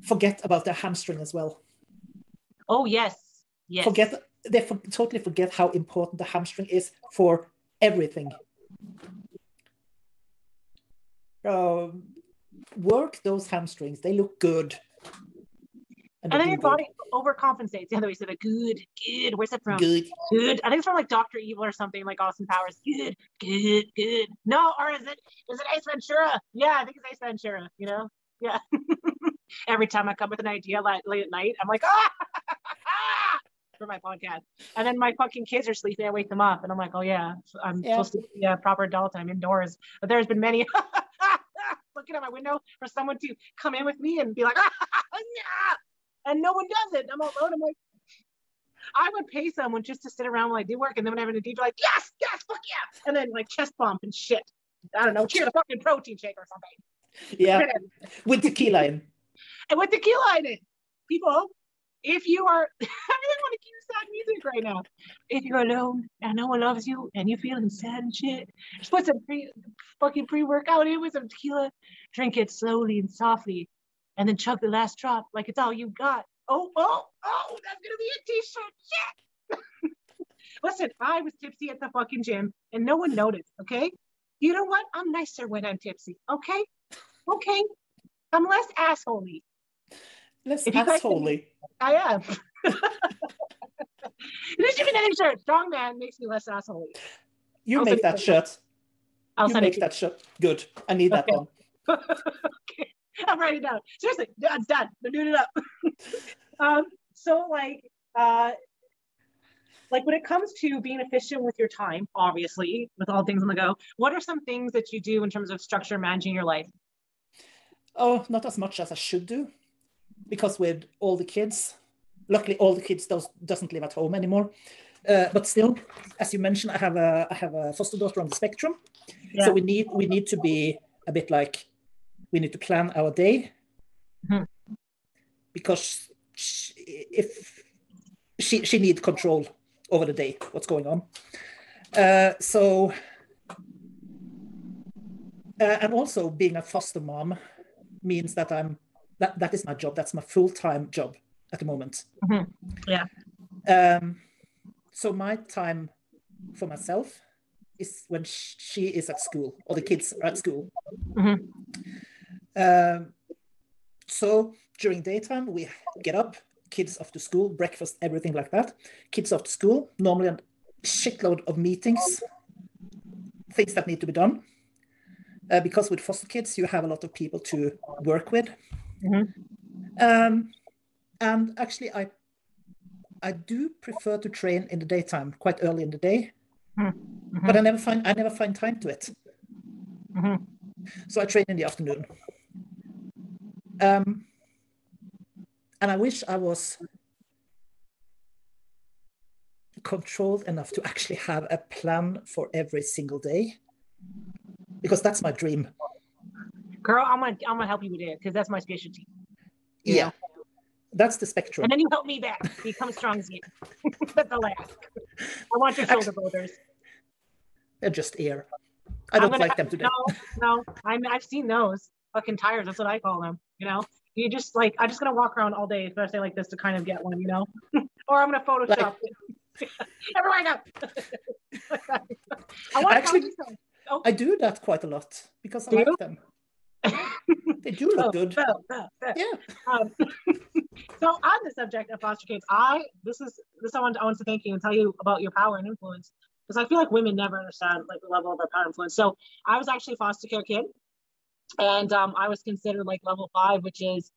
forget about their hamstring as well. Oh yes, yes. Forget they for, totally forget how important the hamstring is for everything. Uh, work those hamstrings; they look good. And, then your body overcompensates. The other way, so like good, good. Where's it from? Good, good. I think it's from like Doctor Evil or something like Austin Powers. Good, good, good. No, or is it is it Ace Ventura? Yeah, I think it's Ace Ventura. You know, yeah. Every time I come with an idea like late at night, I'm like ah. for my podcast. And then my fucking kids are sleeping. I wake them up and I'm like, oh yeah, I'm yeah. supposed to be a proper adult. I'm indoors. But there's been many looking at my window for someone to come in with me and be like, ah, yeah and no one does it. I'm alone. I'm like, I would pay someone just to sit around while I do work, and then when I'm in a DJ, like, yes, yes, fuck yeah, and then like chest bump and shit. I don't know, cheer the fucking protein shake or something. Yeah, with tequila in. And with tequila in it, people. If you are, I really want to hear sad music right now. If you're alone and no one loves you and you're feeling sad and shit, just put some pre, fucking pre workout in with some tequila. Drink it slowly and softly and then chug the last drop like it's all you got. Oh, oh, oh, that's gonna be a t-shirt. Shit. Listen, I was tipsy at the fucking gym and no one noticed, okay? You know what? I'm nicer when I'm tipsy, okay? Okay. I'm less assholey. Less assholey. I am. This should be another shirt. Strong man makes me less assholey. You I'll make that shirt. I'll you make that shirt. Good. I need that okay. one. okay. I'm writing down. Seriously, it's done. They're doing it up. um, so like, uh, like when it comes to being efficient with your time, obviously, with all things on the go, what are some things that you do in terms of structure managing your life? Oh, not as much as I should do, because with all the kids, luckily all the kids does, doesn't live at home anymore. Uh, but still, as you mentioned, I have a I have a foster daughter on the spectrum, yeah. so we need we need to be a bit like we need to plan our day mm-hmm. because she, if she she need control over the day, what's going on. Uh, so uh, and also being a foster mom means that I'm that that is my job. That's my full time job at the moment. Mm-hmm. Yeah. Um, so my time for myself is when she is at school or the kids are at school. Mm-hmm. Um, so during daytime, we get up, kids off to school, breakfast, everything like that. Kids off to school, normally a shitload of meetings, things that need to be done. uh, because with foster kids you have a lot of people to work with. Mhm. Um, and actually, I I do prefer to train in the daytime, quite early in the day, Mhm. but I never find I never find time to it. Mhm. So I train in the afternoon. Um, and I wish I was controlled enough to actually have a plan for every single day, because that's my dream. Girl, I'm gonna I'm gonna help you with it because that's my specialty. Yeah, that's the spectrum. And then you help me back. Become strong as you. That's the last. I want your shoulder boulders. They're just air. I don't gonna- like them today. No, no. I'm I've seen those. Fucking tires, that's what I call them. You know? You just like I'm just gonna walk around all day, especially like this to kind of get one, you know? or I'm gonna Photoshop. Everywhere I go. I want Actually- to I do that quite a lot because I Do like you? them. They do look good. Yeah. Yeah. Um, so on the subject of foster kids, I this is this I want to, I want to thank you and tell you about your power and influence because I feel like women never understand like the level of our power and influence. So I was actually a foster care kid, and um, I was considered like level five, which is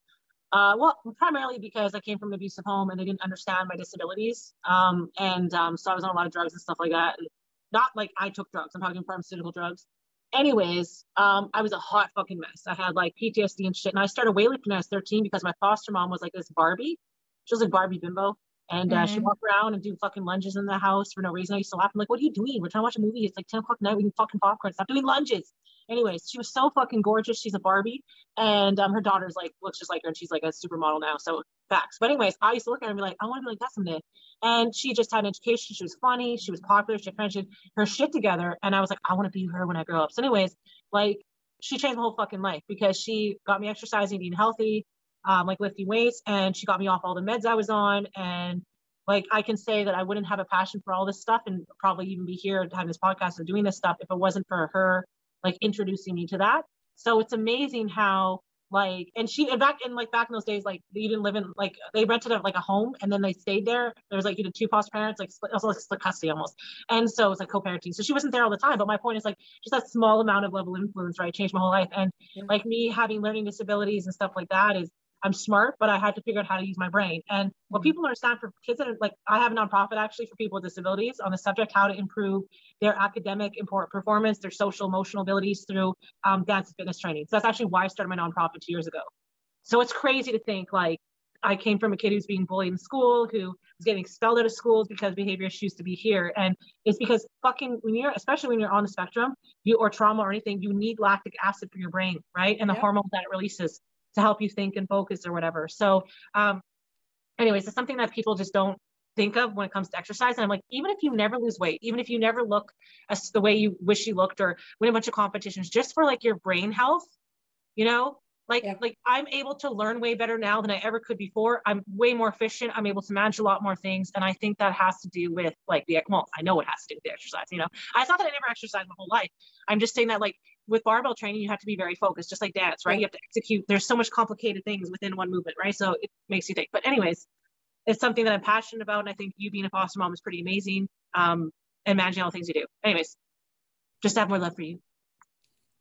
uh, well primarily because I came from an abusive home and they didn't understand my disabilities, um, and um, so I was on a lot of drugs and stuff like that. Not like I took drugs; I'm talking pharmaceutical drugs anyways, um, I was a hot fucking mess. I had like PTSD and shit. And I started weightlifting when I was 13 because my foster mom was like this Barbie. She was like Barbie bimbo. And uh, she Mhm. walk around and do fucking lunges in the house for no reason. I used to laugh. I'm like, what are you doing? We're trying to watch a movie. It's like 10 o'clock at night. We can fucking popcorn. Stop doing lunges. Anyways, she was so fucking gorgeous. She's a Barbie. And um, her daughter's like, looks just like her. And she's like a supermodel now. So facts. But anyways, I used to look at her and be like, I want to be like that someday. And she just had an education. She was funny. She was popular. She had friends. She had her shit together. And I was like, I want to be her when I grow up. So anyways, like she changed my whole fucking life because she got me exercising, eating healthy, um, like lifting weights, and she got me off all the meds I was on. And like I can say that I wouldn't have a passion for all this stuff and probably even be here having this podcast and doing this stuff if it wasn't for her like introducing me to that. So it's amazing how like and she and back in like back in those days like you didn't live in like they rented a, like a home and then they stayed there. There was like you know two foster parents like split, also like split custody almost, and so it was like co-parenting. So she wasn't there all the time. But my point is like just that small amount of level influence right changed my whole life. And like me having learning disabilities and stuff like that is I'm smart, but I had to figure out how to use my brain. And what Mhm. people understand for kids that are like, I have a nonprofit actually for people with disabilities on the subject how to improve their academic important performance, their social emotional abilities through um, dance and fitness training. So that's actually why I started my nonprofit two years ago. So it's crazy to think like I came from a kid who's being bullied in school, who was getting expelled out of schools because behavior issues to be here. And it's because fucking when you're, especially when you're on the spectrum, you or trauma or anything, you need lactic acid for your brain, right? And the Yeah. hormones that it releases to help you think and focus or whatever. So, um, anyways, it's something that people just don't think of when it comes to exercise. And I'm like, even if you never lose weight, even if you never look as the way you wish you looked or win a bunch of competitions, just for like your brain health, you know, like Yeah. like I'm able to learn way better now than I ever could before. I'm way more efficient. I'm able to manage a lot more things, and I think that has to do with like the well, I know it has to do with the exercise. You know, it's not that I never exercised my whole life. I'm just saying that like with barbell training, you have to be very focused, just like dance, right? You have to execute. There's so much complicated things within one movement, right? So it makes you think. But anyways, it's something that I'm passionate about, and I think you being a foster mom is pretty amazing. Um, and managing all the things you do. Anyways, just have more love for you.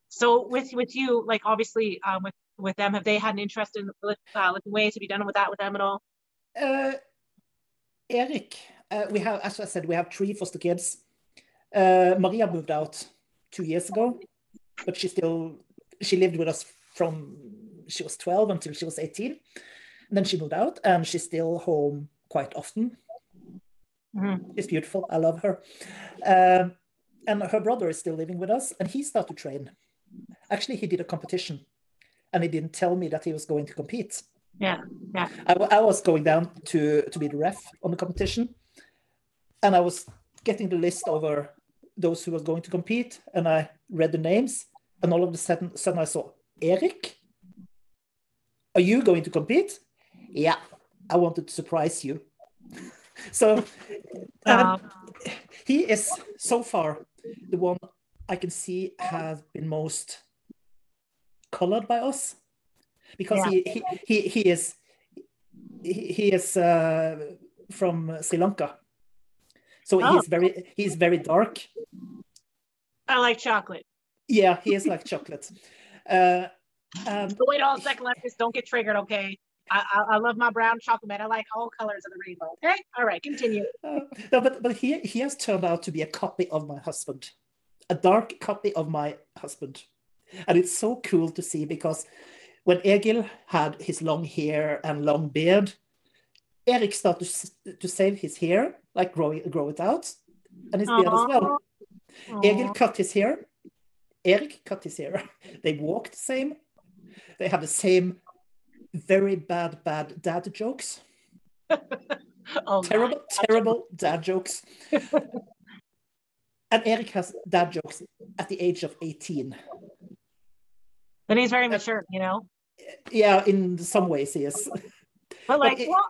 So with with you, like obviously um, with with them, have they had an interest in uh, lifting weights? Have you done with that with them at all? Uh, Eric, uh, we have, as I said, we have three foster kids. Uh, Maria moved out two years ago, but she still she lived with us from she was 12 until she was 18. And then she moved out, and she's still home quite often. Mhm. She's beautiful. I love her. Um, and her brother is still living with us, and he started to train. Actually, he did a competition, and he didn't tell me that he was going to compete. Yeah, yeah. I, I was going down to to be the ref on the competition, and I was getting the list over those who was going to compete, and I read the names, and all of a sudden, sudden I saw Eric. Are you going to compete? Yeah, I wanted to surprise you. so um, he is so far the one I can see has been most colored by us because he, he he he is he, he is uh, from Sri Lanka, so Oh. he's very he's very dark. I like chocolate. Yeah, he is like chocolate. Uh, But wait all a second. Don't get triggered, okay? I, I, I love my brown chocolate. I like all colors of the rainbow. Okay, all right, continue. Uh, no, but but he he has turned out to be a copy of my husband, a dark copy of my husband, and it's so cool to see because when Egil had his long hair and long beard, Eric started to, save his hair, like grow it, grow it out, and his beard as well. Egil cut his hair. Eric cut his hair. They walk the same. They have the same very bad, bad dad jokes. Oh, terrible, terrible dad jokes. and Eric has dad jokes at the age of 18. But he's very mature, you know. Yeah, in some ways he is. But like, it- well,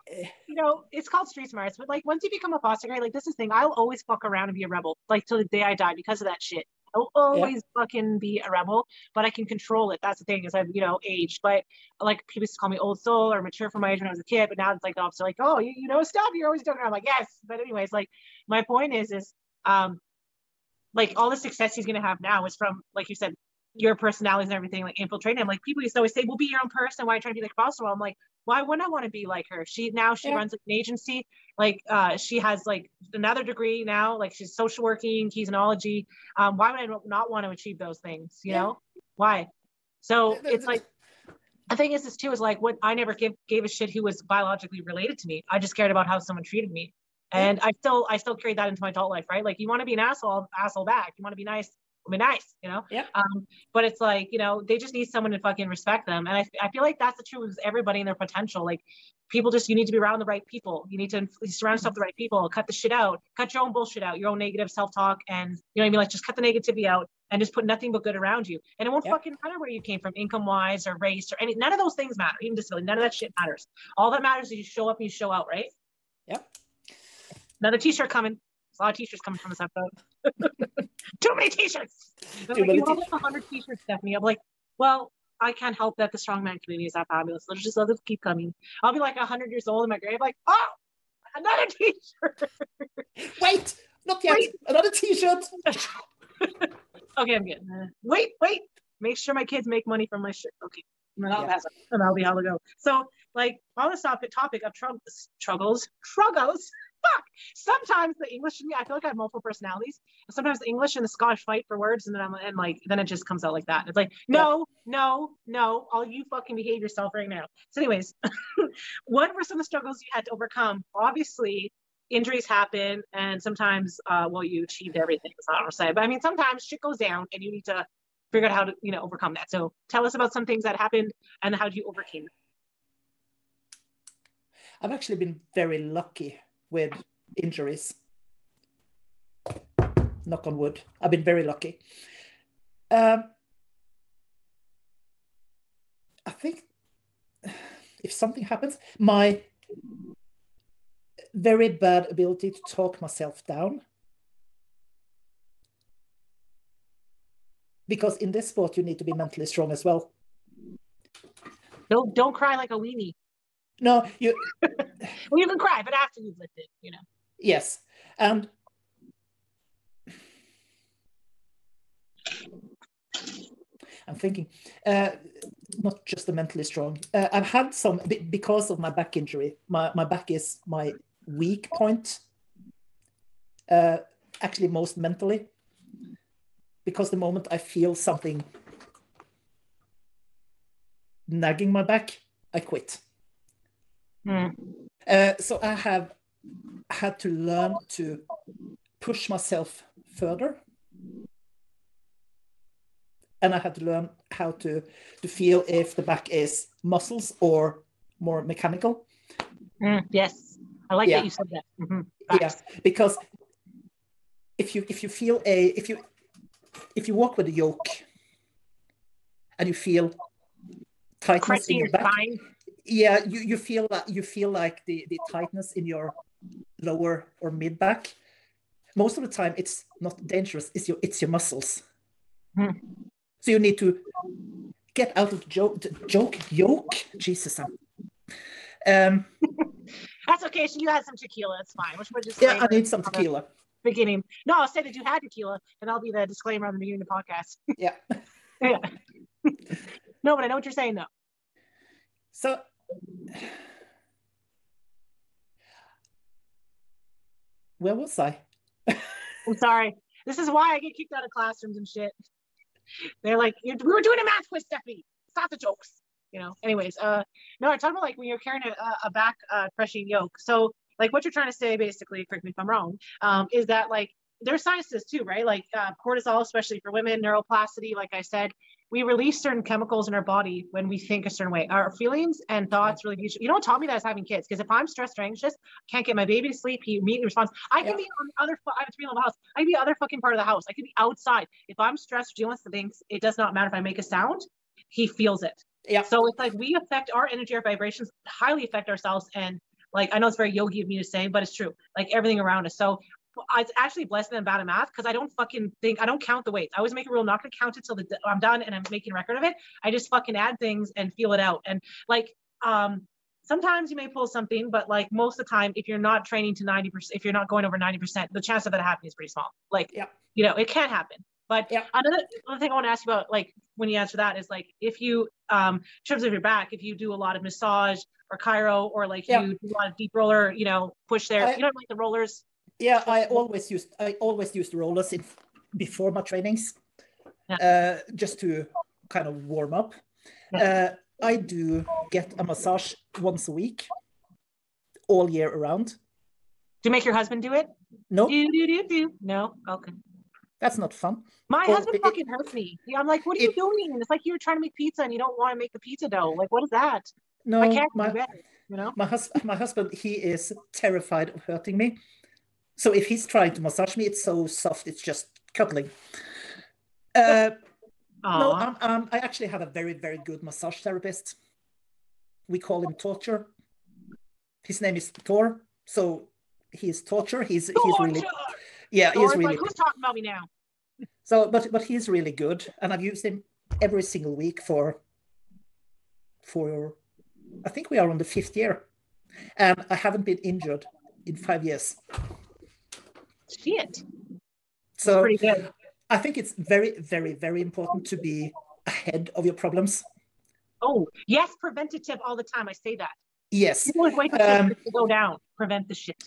you know, it's called street smarts. But like, once you become a foster care, like this is the thing. I'll always fuck around and be a rebel, like till the day I die, because of that shit. I'll always fucking be a rebel, but I can control it. That's the thing, is I've you know aged. But like people used to call me old soul or mature for my age when I was a kid, but now it's like the opposite. Like, oh, you, you know stuff. You're always doing. it. I'm like, yes. But anyways, like my point is, is um, like all the success he's gonna have now is from, like you said, your personalities and everything, like infiltrating him. Like people used to always say, "Well, be your own person. Why are you trying to be like foster?" Well, I'm like, why wouldn't I want to be like her? She now she Yeah. runs an agency. Like uh, she has like another degree now. Like she's social working, kinesiology. Um, why would I not want to achieve those things? You Yeah. know, why? So it's like the thing is, this too is like what I never give gave a shit who was biologically related to me. I just cared about how someone treated me, and I still I still carry that into my adult life, right? Like you want to be an asshole, asshole back. You want to be nice, be nice, you know. Yeah. Um, but it's like you know they just need someone to fucking respect them, and I I feel like that's the truth with everybody and their potential. Like people just you need to be around the right people. You need to surround yourself with the right people. Cut the shit out. Cut your own bullshit out. Your own negative self talk, and you know what I mean. Like just cut the negativity out and just put nothing but good around you. And it won't Yep. fucking matter where you came from, income wise or race or any. None of those things matter. Even disability. None of that shit matters. All that matters is you show up and you show out, right? Yep. Another T-shirt coming. There's a lot of T-shirts coming from this episode. Too many T-shirts. Too like, many you have like 100 T-shirts, Stephanie. I'm like, well, I can't help that the strongman community is that fabulous. Let's just let them keep coming. I'll be like 100 years old in my grave, like, oh, another T-shirt. Wait, not yet. Wait. Another t-shirt. Okay, I'm getting uh, Wait, wait. Make sure my kids make money from my shirt. Okay. And then I'll Yeah. pass it. And that'll be how to go. So, like, on this topic, topic of trou- struggles, struggles, fuck. Sometimes the English in me, I feel like I have multiple personalities. Sometimes the English and the Scottish fight for words, and then I'm and like, then it just comes out like that. It's like, no, no, no, all you fucking behave yourself right now. So, anyways, what were some of the struggles you had to overcome? Obviously, injuries happen, and sometimes, uh, well, you achieved everything. That's not what I'm saying, but I mean, sometimes shit goes down, and you need to figure out how to, you know, overcome that. So, tell us about some things that happened and how you overcame it. I've actually been very lucky with injuries. Knock on wood. I've been very lucky. Um, I think if something happens, my very bad ability to talk myself down. Because in this sport, you need to be mentally strong as well. Don't don't cry like a weenie. No, you Well, you can cry, but after you've lived it, you know. Yes, and I'm thinking, uh, not just the mentally strong. Uh, I've had some be- because of my back injury. My my back is my weak point. Uh, actually, most mentally, because the moment I feel something nagging my back, I quit. Hmm. Uh, so I have had to learn to push myself further. And I had to learn how to, to feel if the back is muscles or more mechanical. Mm, yes, I like Yeah. that you said that. Mhm. Yeah, because if you if you feel a if you if you walk with a yoke and you feel tightness Crunching in your your back, spine. Yeah you, you feel that you feel like the the tightness in your lower or mid back most of the time it's not dangerous it's your it's your muscles Hmm. so you need to get out of the joke joke yoke jesus I'm- um That's okay. So you had some tequila. It's fine. Which would just yeah i need some tequila beginning. No, I'll say that you had tequila, and i'll be the disclaimer on the beginning of the podcast. Yeah. yeah. no, but I know what you're saying though. So where was I? I'm sorry. This is why I get kicked out of classrooms and shit. They're like, we were doing a math quiz, Steffi. Stop the jokes. You know. Anyways, uh, no, I talk about like when you're carrying a, a back uh, crushing yoke. So like what you're trying to say, basically, correct me if I'm wrong, um, is that like there's science to this too, right? Like uh, cortisol, especially for women, neuroplasticity, like I said, we release certain chemicals in our body when we think a certain way. Our feelings and thoughts really, you know what taught me that is having kids. Because if I'm stressed or anxious, can't get my baby to sleep, he immediately responds. I can yeah. be on the other, I have three level house. I can be other fucking part of the house. I can be outside. If I'm stressed, dealing with things, it does not matter if I make a sound, he feels it. Yeah. So it's like we affect our energy, our vibrations highly affect ourselves. And like, I know it's very yogi of me to say, but it's true. Like everything around us. So I was actually blessed and bad at math because I don't fucking think I don't count the weights. I always make a rule not gonna count it till the, I'm done and I'm making a record of it. I just fucking add things and feel it out. And like um sometimes you may pull something, but like most of the time, if you're not training to 90%, if you're not going over 90%, the chance of that happening is pretty small. Like, yeah. you know, it can happen. But yeah. another, another thing I want to ask you about, like when you answer that, is like if you, um, in terms of your back, if you do a lot of massage or chiro or like yeah. you do a lot of deep roller, you know, push there, I, you don't like the rollers. Yeah, I always used I always used rollers in before my trainings, yeah. uh, just to kind of warm up. Yeah. Uh, I do get a massage once a week, all year around. Do you make your husband do it? No. Do, do, do, do. No. Okay. That's not fun. My or husband it, fucking hurts me. I'm like, what are it, you doing? It's like you're trying to make pizza and you don't want to make the pizza dough. Like, what is that? No, I can't my, better, you know? my husband, my husband, he is terrified of hurting me. So if he's trying to massage me, it's so soft, it's just cuddling. Uh, no, um, um, I actually have a very, very good massage therapist. We call him Torture. His name is Tor. So he's Torture. He's torture! he's really yeah. He's really. Like, who's talking about me now? So, but but he's really good, and I've used him every single week for for I think we are on the fifth year, and I haven't been injured in five years. Shit. So pretty good. I think it's very, very, very important to be ahead of your problems. Oh, yes, preventative all the time. I say that. Yes. You always wait for um, to go down, prevent the shit.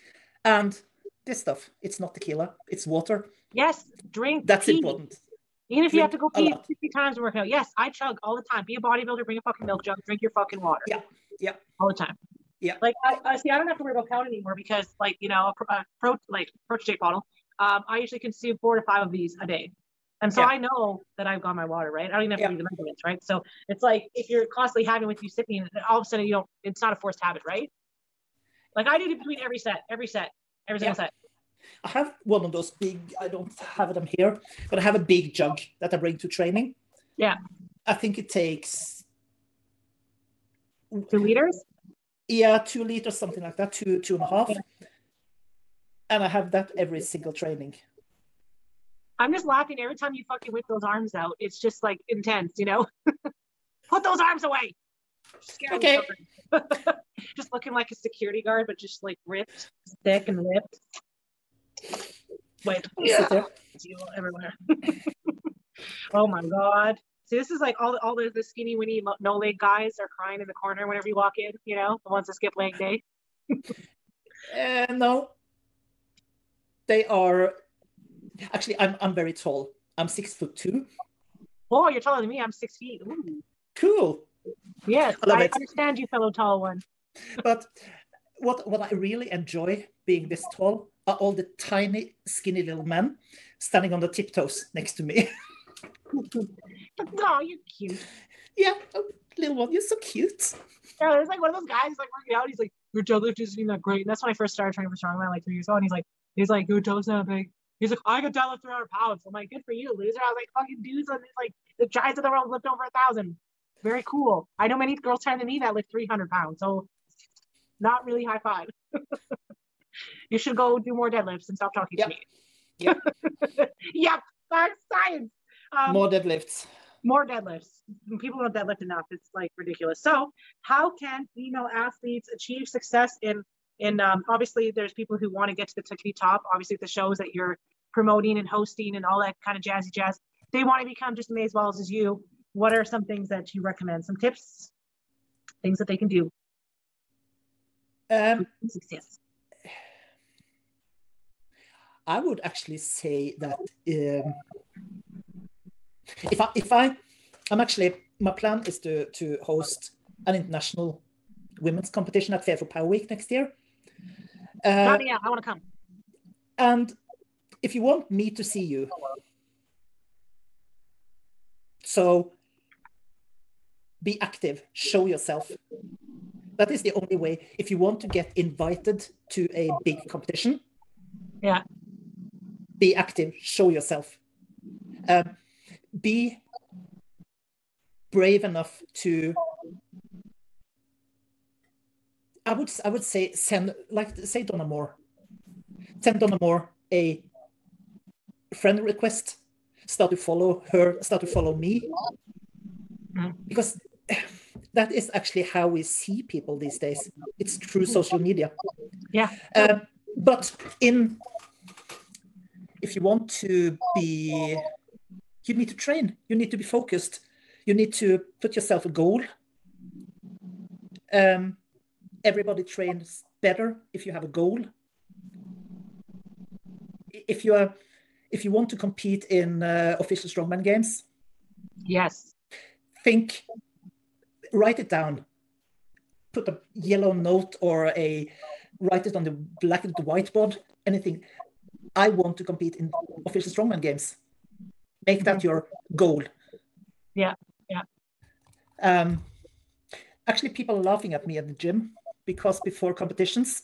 And this stuff, it's not tequila, it's water. Yes, drink. That's pee. important. Even if drink you have to go pee 50 times working out. Yes, I chug all the time. Be a bodybuilder, bring a fucking milk jug, drink your fucking water. Yeah. Yeah. All the time. Yeah. Like I, I see, I don't have to worry about count anymore because like you know a, a pro like protein shake bottle. Um, I usually consume four to five of these a day. And so yeah. I know that I've got my water, right? I don't even have to yeah. read the measurements, right? So it's like if you're constantly having with you sipping, all of a sudden you don't, it's not a forced habit, right? Like I do it between every set, every set, every single yeah. set. I have one of those big, I don't have them here, but I have a big jug that I bring to training. Yeah. I think it takes two liters. Yeah, two liters, something like that, two, two and a half. And I have that every single training. I'm just laughing every time you fucking whip those arms out. It's just like intense, you know? Put those arms away. Okay. just looking like a security guard, but just like ripped, thick and ripped. Wait, yeah. everywhere. oh my god. See, this is like all all the, the skinny, winny, no leg guys are crying in the corner whenever you walk in. You know, the ones that skip leg day. uh, no, they are. Actually, I'm I'm very tall. I'm six foot two. Oh, you're taller than me. I'm six feet. Ooh. Cool. Yes, I, I understand you, fellow tall one. but what what I really enjoy being this tall are all the tiny, skinny little men standing on the tiptoes next to me. oh, you're cute. Yeah, oh, little one, you're so cute. Yeah, there's like one of those guys like working out. He's like, your deadlift isn't that great. And that's when I first started training for strongman like three years ago. And he's like, he's like, your toes not big. He's like, I can deadlift 300 pounds. I'm like, good for you, loser. I was like, fucking dudes on like the giants of the world lift over a thousand. Very cool. I know many girls trying to me that lift 300 pounds. So not really high five. you should go do more deadlifts and stop talking yep. to me. Yep. yep. That's science. Um, more deadlifts. More deadlifts. People don't deadlift enough. It's like ridiculous. So, how can female athletes achieve success in And um, obviously, there's people who want to get to the tippity top. Obviously, the shows that you're promoting and hosting and all that kind of jazzy jazz, they want to become just as well as you. What are some things that you recommend? Some tips, things that they can do. Um, success. I would actually say that um, if I if I I'm actually my plan is to to host an international women's competition at Fefor Power Week next year. Uh, yeah, I want to come. And if you want me to see you, so be active, show yourself. That is the only way. If you want to get invited to a big competition, yeah, be active, show yourself. Um, be brave enough to I would I would say send like say Donna Moore. Send Donna Moore a friend request. Start to follow her. Start to follow me. Because that is actually how we see people these days. It's through social media. Yeah. Uh, but in if you want to be, you need to train. You need to be focused. You need to put yourself a goal. Um, everybody trains better if you have a goal. If you are, if you want to compete in uh, official strongman games, yes, think, write it down, put a yellow note or a write it on the black the whiteboard, anything. I want to compete in official strongman games. Make that your goal. Yeah, yeah. Um, actually, people are laughing at me at the gym because before competitions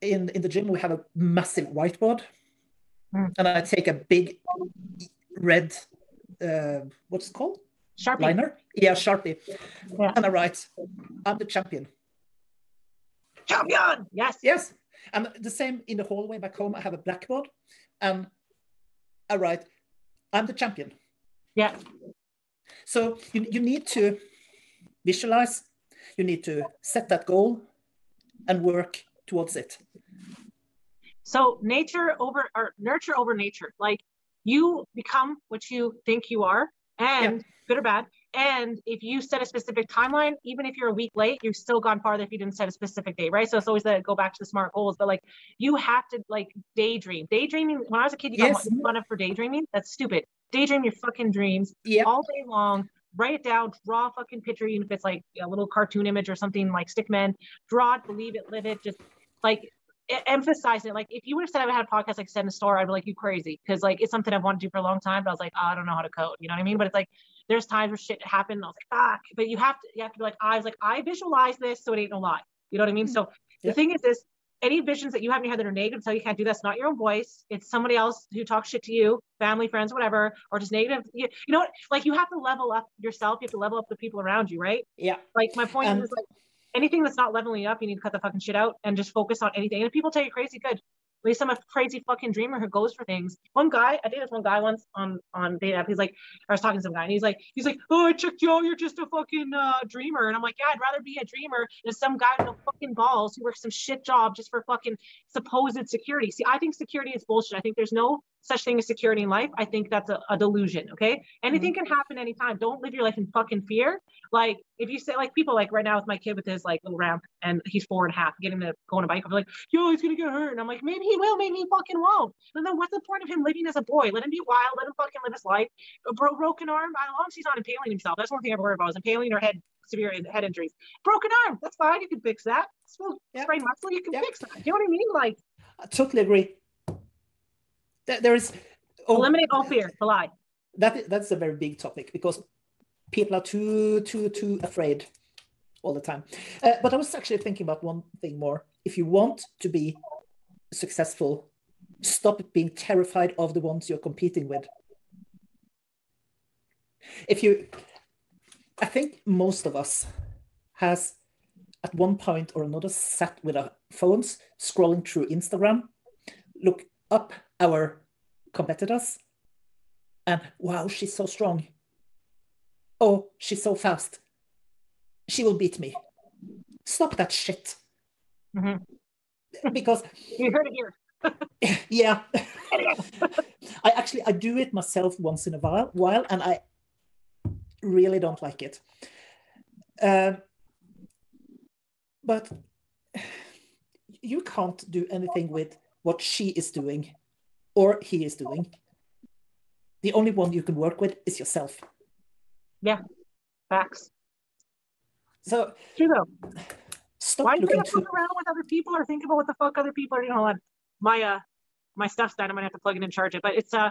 in in the gym we have a massive whiteboard. Mm. and i take a big red uh, what's it called? Sharpie. Liner? Yeah sharpie. Yeah. and i write i'm the champion. Champion! Yes. Yes. And the same in the hallway back home i have a blackboard and i write i'm the champion. Yeah. So you, you need to visualize you need to set that goal and work towards it. So nature over or nurture over nature. Like you become what you think you are and yeah. good or bad and if you set a specific timeline even if you're a week late you've still gone farther if you didn't set a specific date right so it's always that go back to the smart goals but like you have to like daydream daydreaming when i was a kid you yes. got fun of for daydreaming that's stupid daydream your fucking dreams yep. all day long write it down, draw a fucking picture, even if it's like a little cartoon image or something like Stickman, draw it, believe it, live it, just like emphasize it. Like if you would have said I had a podcast like set in a store, I'd be like, you crazy. Cause like it's something I've wanted to do for a long time, but I was like, oh, I don't know how to code. You know what I mean? But it's like there's times where shit happened. I was like, fuck. But you have to you have to be like, I was like, I visualize this so it ain't no lie. You know what I mean? Mm-hmm. So the thing is this any visions that you have in your head that are negative tell you can't do that's not your own voice it's somebody else who talks shit to you family friends whatever or just negative you, you know what like you have to level up yourself you have to level up the people around you right yeah like my point um, is like anything that's not leveling up you need to cut the fucking shit out and just focus on anything and if people tell you crazy good I'm a crazy fucking dreamer who goes for things. One guy, I think dated one guy once on on date app. He's like, I was talking to some guy, and he's like, he's like, oh, I checked you out. You're just a fucking uh, dreamer. And I'm like, yeah, I'd rather be a dreamer than some guy with no fucking balls who works some shit job just for fucking supposed security. See, I think security is bullshit. I think there's no such thing as security in life. I think that's a, a delusion. Okay, anything mm-hmm. can happen anytime. Don't live your life in fucking fear. Like if you say like people like right now with my kid with his like little ramp and he's four and a half getting to go on a bike, I'm like, yo, he's gonna get hurt. And I'm like, maybe he will, maybe he fucking won't. And then what's the point of him living as a boy? Let him be wild, let him fucking live his life. A bro- broken arm, as long as he's not impaling himself. That's one thing I worry about is impaling or head severe head injuries. Broken arm, that's fine. You can fix that. Sprained yep. muscle, you can yep. fix that. Do You know what I mean? Like I totally agree. There is oh, eliminate all fear, the lie. That that's a very big topic because people are too too too afraid all the time. Uh, but I was actually thinking about one thing more. If you want to be successful, stop being terrified of the ones you're competing with. If you, I think most of us has at one point or another sat with our phones scrolling through Instagram, look up our competitors, and wow, she's so strong Oh, she's so fast. She will beat me. Stop that shit. Mhm. because You heard it here. yeah i actually i do it myself once in a while while and i really don't like it um, but you can't do anything with what she is doing or he is doing the only one you can work with is yourself Yeah, Facts. so True though. stop Why do you looking gotta fuck around with other people or think about what the fuck other people are doing? Hold on. My uh my stuff's done. I'm gonna have to plug it and charge it. But it's uh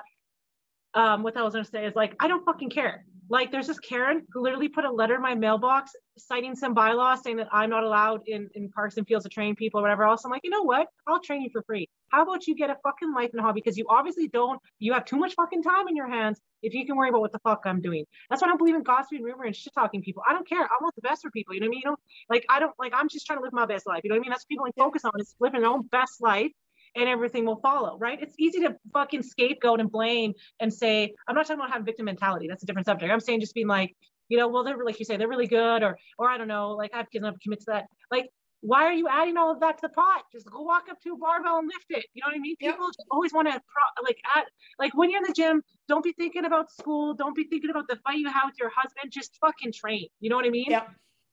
um what I was gonna say is like I don't fucking care. Like there's this Karen who literally put a letter in my mailbox citing some bylaw saying that I'm not allowed in, in parks and fields to train people or whatever else. I'm like, you know what? I'll train you for free. How about you get a fucking life and hobby? Because you obviously don't, you have too much fucking time in your hands if you can worry about what the fuck I'm doing. That's why I don't believe in gossiping, rumor, and shit talking people. I don't care. I want the best for people. You know what I mean? You know, like I don't like I'm just trying to live my best life. You know what I mean? That's what people like focus on is living their own best life and everything will follow, right? It's easy to fucking scapegoat and blame and say, I'm not talking about having victim mentality. That's a different subject. I'm saying just being like, you know, well, they're like you say, they're really good, or or I don't know, like I have kids, I'm commit to that. Like, why are you adding all of that to the pot? Just go walk up to a barbell and lift it. You know what I mean? Yeah. People always want to pro- like add like when you're in the gym, don't be thinking about school, don't be thinking about the fight you have with your husband. Just fucking train. You know what I mean?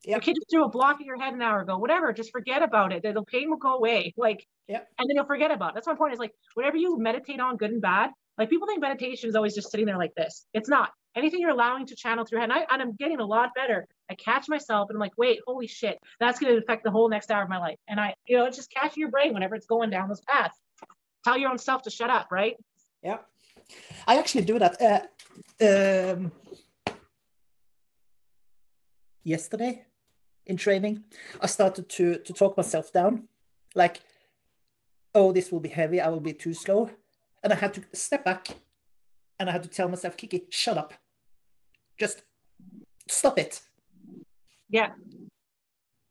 Yeah Your kid just threw a block at your head an hour ago. Whatever, just forget about it. The the pain will go away. Like, Yep. and then you'll forget about it. That's my point. Is like whatever you meditate on, good and bad. Like people think meditation is always just sitting there like this. It's not. Anything you're allowing to channel through your head, and, I, and I'm getting a lot better. I catch myself and I'm like, wait, holy shit, that's going to affect the whole next hour of my life. And I, you know, it's just catching your brain whenever it's going down this path. Tell your own self to shut up, right? Yeah, I actually do that. Uh, um, yesterday, in training, I started to to talk myself down, like, "Oh, this will be heavy. I will be too slow," and I had to step back, and I had to tell myself, "Kiki, shut up. Just stop it." Yeah.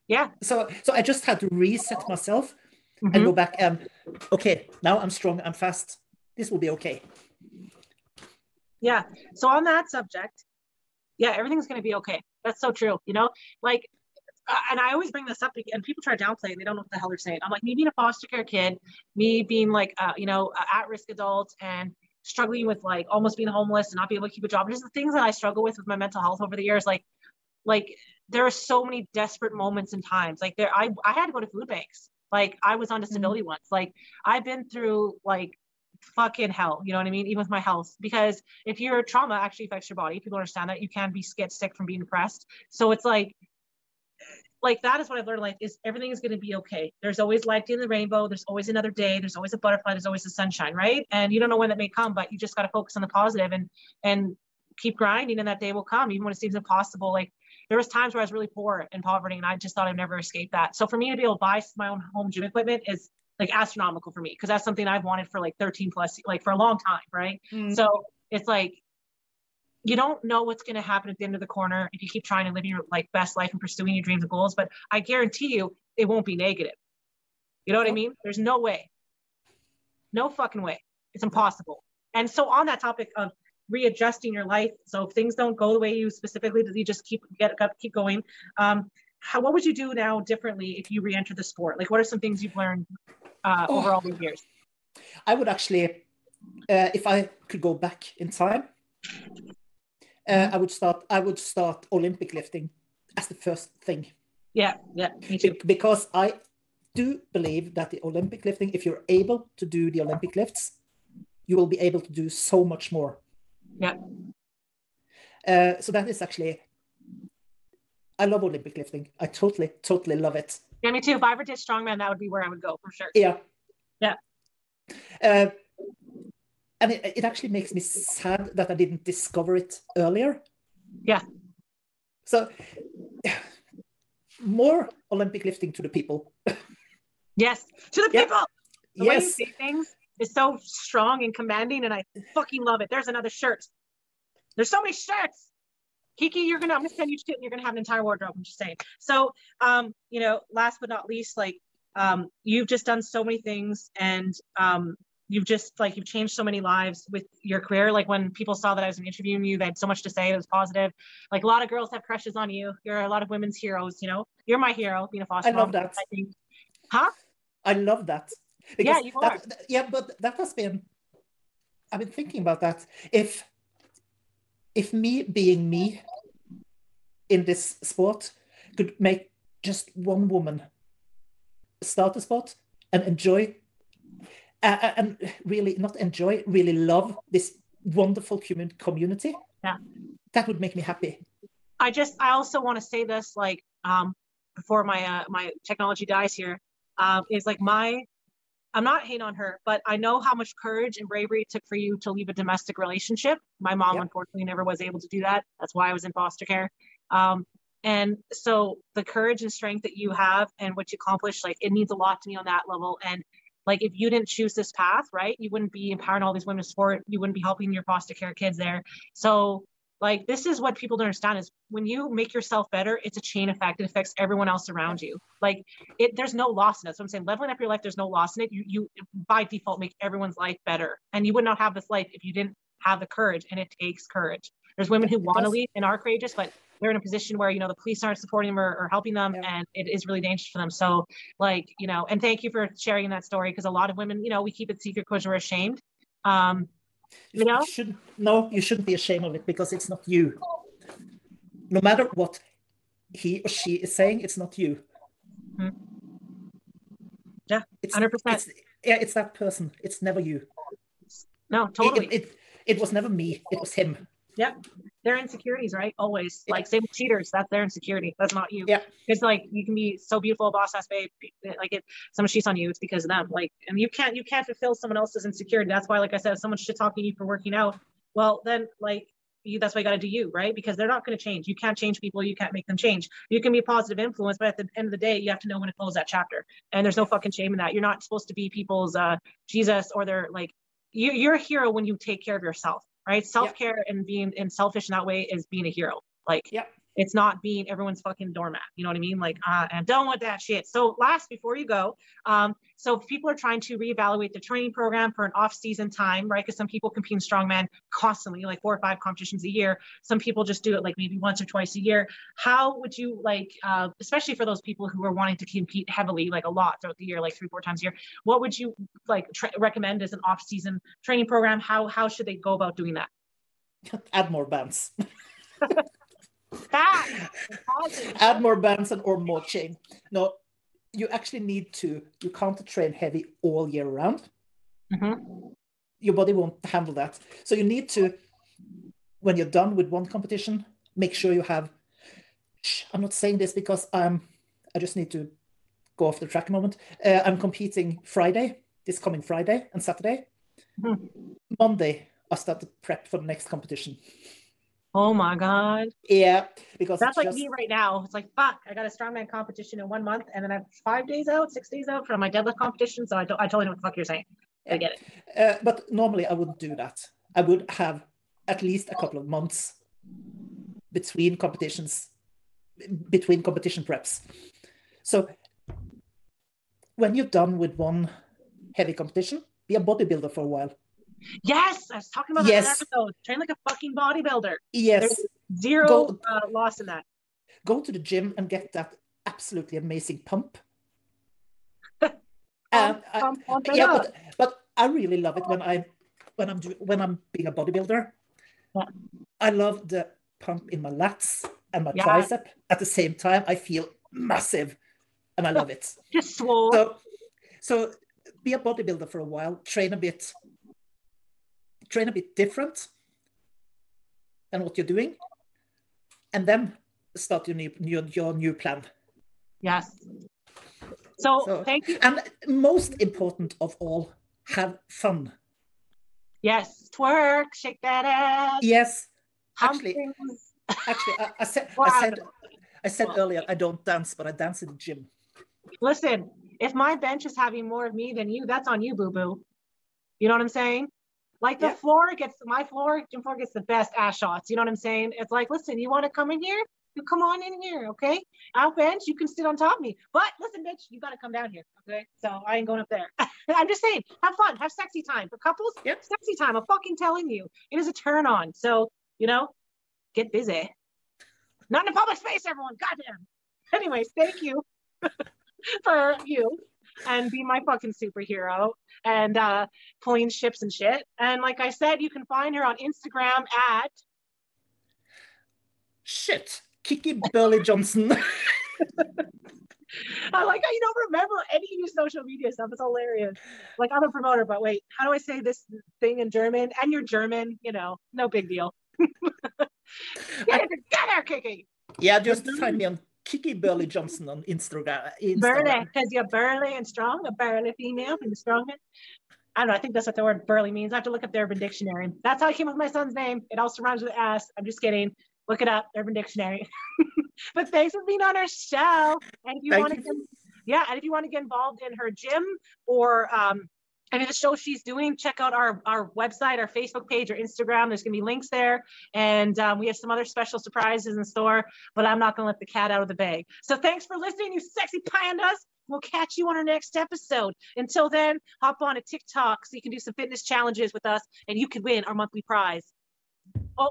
Yeah. So, so I just had to reset myself and mm-hmm. go back and, okay, now I'm strong. I'm fast. This will be okay. Yeah. So on that subject, yeah, everything's going to be okay. That's so true. You know, like, and I always bring this up and people try to downplay it. And they don't know what the hell they're saying. I'm like, me being a foster care kid, me being like, uh, you know, at risk adult and struggling with like almost being homeless and not being able to keep a job. Just the things that I struggle with with my mental health over the years. Like, like there are so many desperate moments and times. Like there, I, I had to go to food banks. Like I was on disability once. Like I've been through like fucking hell. You know what I mean? Even with my health, because if your trauma actually affects your body, people understand that you can be get sick from being depressed. So it's like, like that is what I've learned. in Life is everything is going to be okay. There's always light in the rainbow. There's always another day. There's always a butterfly. There's always the sunshine, right? And you don't know when that may come, but you just got to focus on the positive and and keep grinding, and that day will come, even when it seems impossible. Like there was times where I was really poor in poverty, and I just thought I'd never escape that. So for me to be able to buy my own home gym equipment is like astronomical for me because that's something I've wanted for like 13 plus, like for a long time, right? Mm. So it's like you don't know what's going to happen at the end of the corner if you keep trying to live your like best life and pursuing your dreams and goals. But I guarantee you, it won't be negative. You know what I mean? There's no way, no fucking way. It's impossible. And so on that topic of readjusting your life, so if things don't go the way you specifically, did, you just keep get keep going. Um, how what would you do now differently if you re-enter the sport? Like, what are some things you've learned uh, Oh. over all these years? I would actually, uh, if I could go back in time, uh, I would start. I would start Olympic lifting as the first thing Yeah, yeah, me too. Be- because I do believe that the Olympic lifting, if you're able to do the Olympic lifts, you will be able to do so much more. Yeah. Uh, so that is actually, I love Olympic lifting. I totally, totally love it. Yeah, me too. If I ever did strongman, that would be where I would go for sure. Yeah. Yeah. Uh, and it, it actually makes me sad that I didn't discover it earlier. Yeah. So more Olympic lifting to the people. Yes, to the Yeah. people. The way you yes. say things is so strong and commanding, and I fucking love it. There's another shirt. There's so many shirts. Kiki, you're gonna I'm gonna send you shit and you're gonna have an entire wardrobe. I'm just saying. So um, you know, last but not least, like um, you've just done so many things and um you've just like you've changed so many lives with your career. Like when people saw that I was interviewing you, they had so much to say. It was positive. Like a lot of girls have crushes on you. You're a lot of women's heroes, you know. You're my hero, being a foster I love mom. that. I think Huh? I love that. Yeah, you are. yeah, but that has been. I've been thinking about that. If, if me being me, in this sport, could make just one woman start a sport and enjoy, uh, uh, and really not enjoy, really love this wonderful human community. Yeah. that would make me happy. I just I also want to say this like um before my uh my technology dies here um is like my I'm not hating on her, but I know how much courage and bravery it took for you to leave a domestic relationship. My mom unfortunately never was able to do that. That's why I was in foster care. Um and so the courage and strength that you have and what you accomplished, like it means a lot to me on that level. And like if you didn't choose this path, right, you wouldn't be empowering all these women to sport. You wouldn't be helping your foster care kids there. So like this is what people don't understand is when you make yourself better it's a chain effect it affects everyone else around you. Like it there's no loss in it. So i'm saying. Leveling up your life there's no loss in it. You you by default make everyone's life better. And you would not have this life if you didn't have the courage and it takes courage. There's women who want to leave and are courageous but they're in a position where you know the police aren't supporting them or, or helping them Yeah. and it is really dangerous for them. So like you know and thank you for sharing that story because a lot of women you know we keep it secret because we're ashamed. Um you know? shouldn't no you shouldn't be ashamed of it because it's not you. No matter what he or she is saying it's not you. Mhm. Yeah, it's 100%. it's, yeah it's that person. It's never you. No It- totally. it, it, it was never me. It was him Yep. Their insecurities, right? Always. Like same with cheaters. That's their insecurity. That's not you. Yeah. It's like you can be so beautiful, boss ass babe. Like if someone cheats on you, it's because of them. Like, and you can't you can't fulfill someone else's insecurity. That's why, like I said, if someone shit talking you for working out, well then like you that's why you got to do you, right? Because they're not going to change. You can't change people. You can't make them change. You can be a positive influence, but at the end of the day, you have to know when to close that chapter. And there's no fucking shame in that. You're not supposed to be people's uh Jesus or they're like you, you're a hero when you take care of yourself, right? Self care and being and selfish in that way is being a hero. Like, Yep. It's not being everyone's fucking doormat. You know what I mean? Like, uh, and don't want that shit. So, last before you go, um, so if people are trying to reevaluate the training program for an off-season time, right? Because some people compete in strongman constantly, like four or five competitions a year. Some people just do it like maybe once or twice a year. How would you like, uh, especially for those people who are wanting to compete heavily, like a lot throughout the year, like three, four times a year? What would you like tra- recommend as an off-season training program? How how should they go about doing that? add more bands Add more bands and or more chain no you actually need to you can't train heavy all year round Mhm. your body won't handle that. So you need to, when you're done with one competition, make sure you have. I'm not saying this because I'm. I just need to go off the track a moment. Uh, I'm competing Friday, this coming Friday and Saturday. Mhm. Monday, I start the prep for the next competition. Oh my god. Yeah, because That's like just, me right now. It's like fuck. I got a strongman competition in one month, and then I have five days out, six days out from my deadlift competition. So I don't. I totally know what the fuck you're saying. I get it. Uh, but normally I wouldn't do that. I would have at least a couple of months between competitions, between competition preps. So when you're done with one heavy competition, be a bodybuilder for a while. Yes, I was talking about that Yes. an episode. Train like a fucking bodybuilder. Yes, Zero Go- uh, loss in that. go to the gym and get that absolutely amazing pump. Pump, And I- pump, pump it yeah, but but I really love it when I when I'm do, when I'm being a bodybuilder. Yeah. I love the pump in my lats and my Yeah. tricep at the same time. I feel massive, and I love it. Just swole. So so be a bodybuilder for a while. Train a bit. Train a bit different than what you're doing, and then start your new your, your new plan. yes. So, So- thank you. And most important of all, have fun. Yes, twerk, shake that ass. Yes, actually- actually, I, I said, Wow. I said, I said earlier, I don't dance, but I dance in the gym. Listen, if my bench is having more of me than you, that's on you, boo boo. You know what I'm saying? Like the Yeah. floor gets my floor, gym floor gets the best ass shots. You know what I'm saying? It's like, listen, you want to come in here? You come on in here, okay? I'll bench, you can sit on top of me. But listen, bitch, you gotta come down here, okay? So I ain't going up there. I'm just saying, have fun, have sexy time. For couples, Yep. sexy time. I'm fucking telling you. It is a turn on. So, you know, get busy. Not in a public space, everyone. Goddamn. Anyways, thank you for you. And be my fucking superhero and uh, pulling ships and shit. And like I said, you can find her on Instagram at shit, Kiki Burley Johnson. I like how you don't remember any of your social media stuff. It's hilarious. Like I'm a promoter, but wait, how do I say this thing in German? And you're German, you know, no big deal. get it together, Kiki. Yeah, just find me on Kiki Burley Johnson on Instagram. Instagram. Burly, because you're burly and strong, a burly female and the strongest. I don't know. I think that's what the word burly means. I have to look up the Urban Dictionary. That's how I came up with my son's name. It also rhymes with ass. I'm just kidding. Look it up, Urban Dictionary. but thanks for being on our show. And if you want to, get, yeah, and if you want to get involved in her gym or um, any of the shows she's doing, check out our, our website, our Facebook page, or Instagram. There's going to be links there. And um, we have some other special surprises in store, but I'm not going to let the cat out of the bag. So thanks for listening, you sexy pandas. We'll catch you on our next episode. Until then, hop on a TikTok so you can do some fitness challenges with us and you can win our monthly prize. Oh.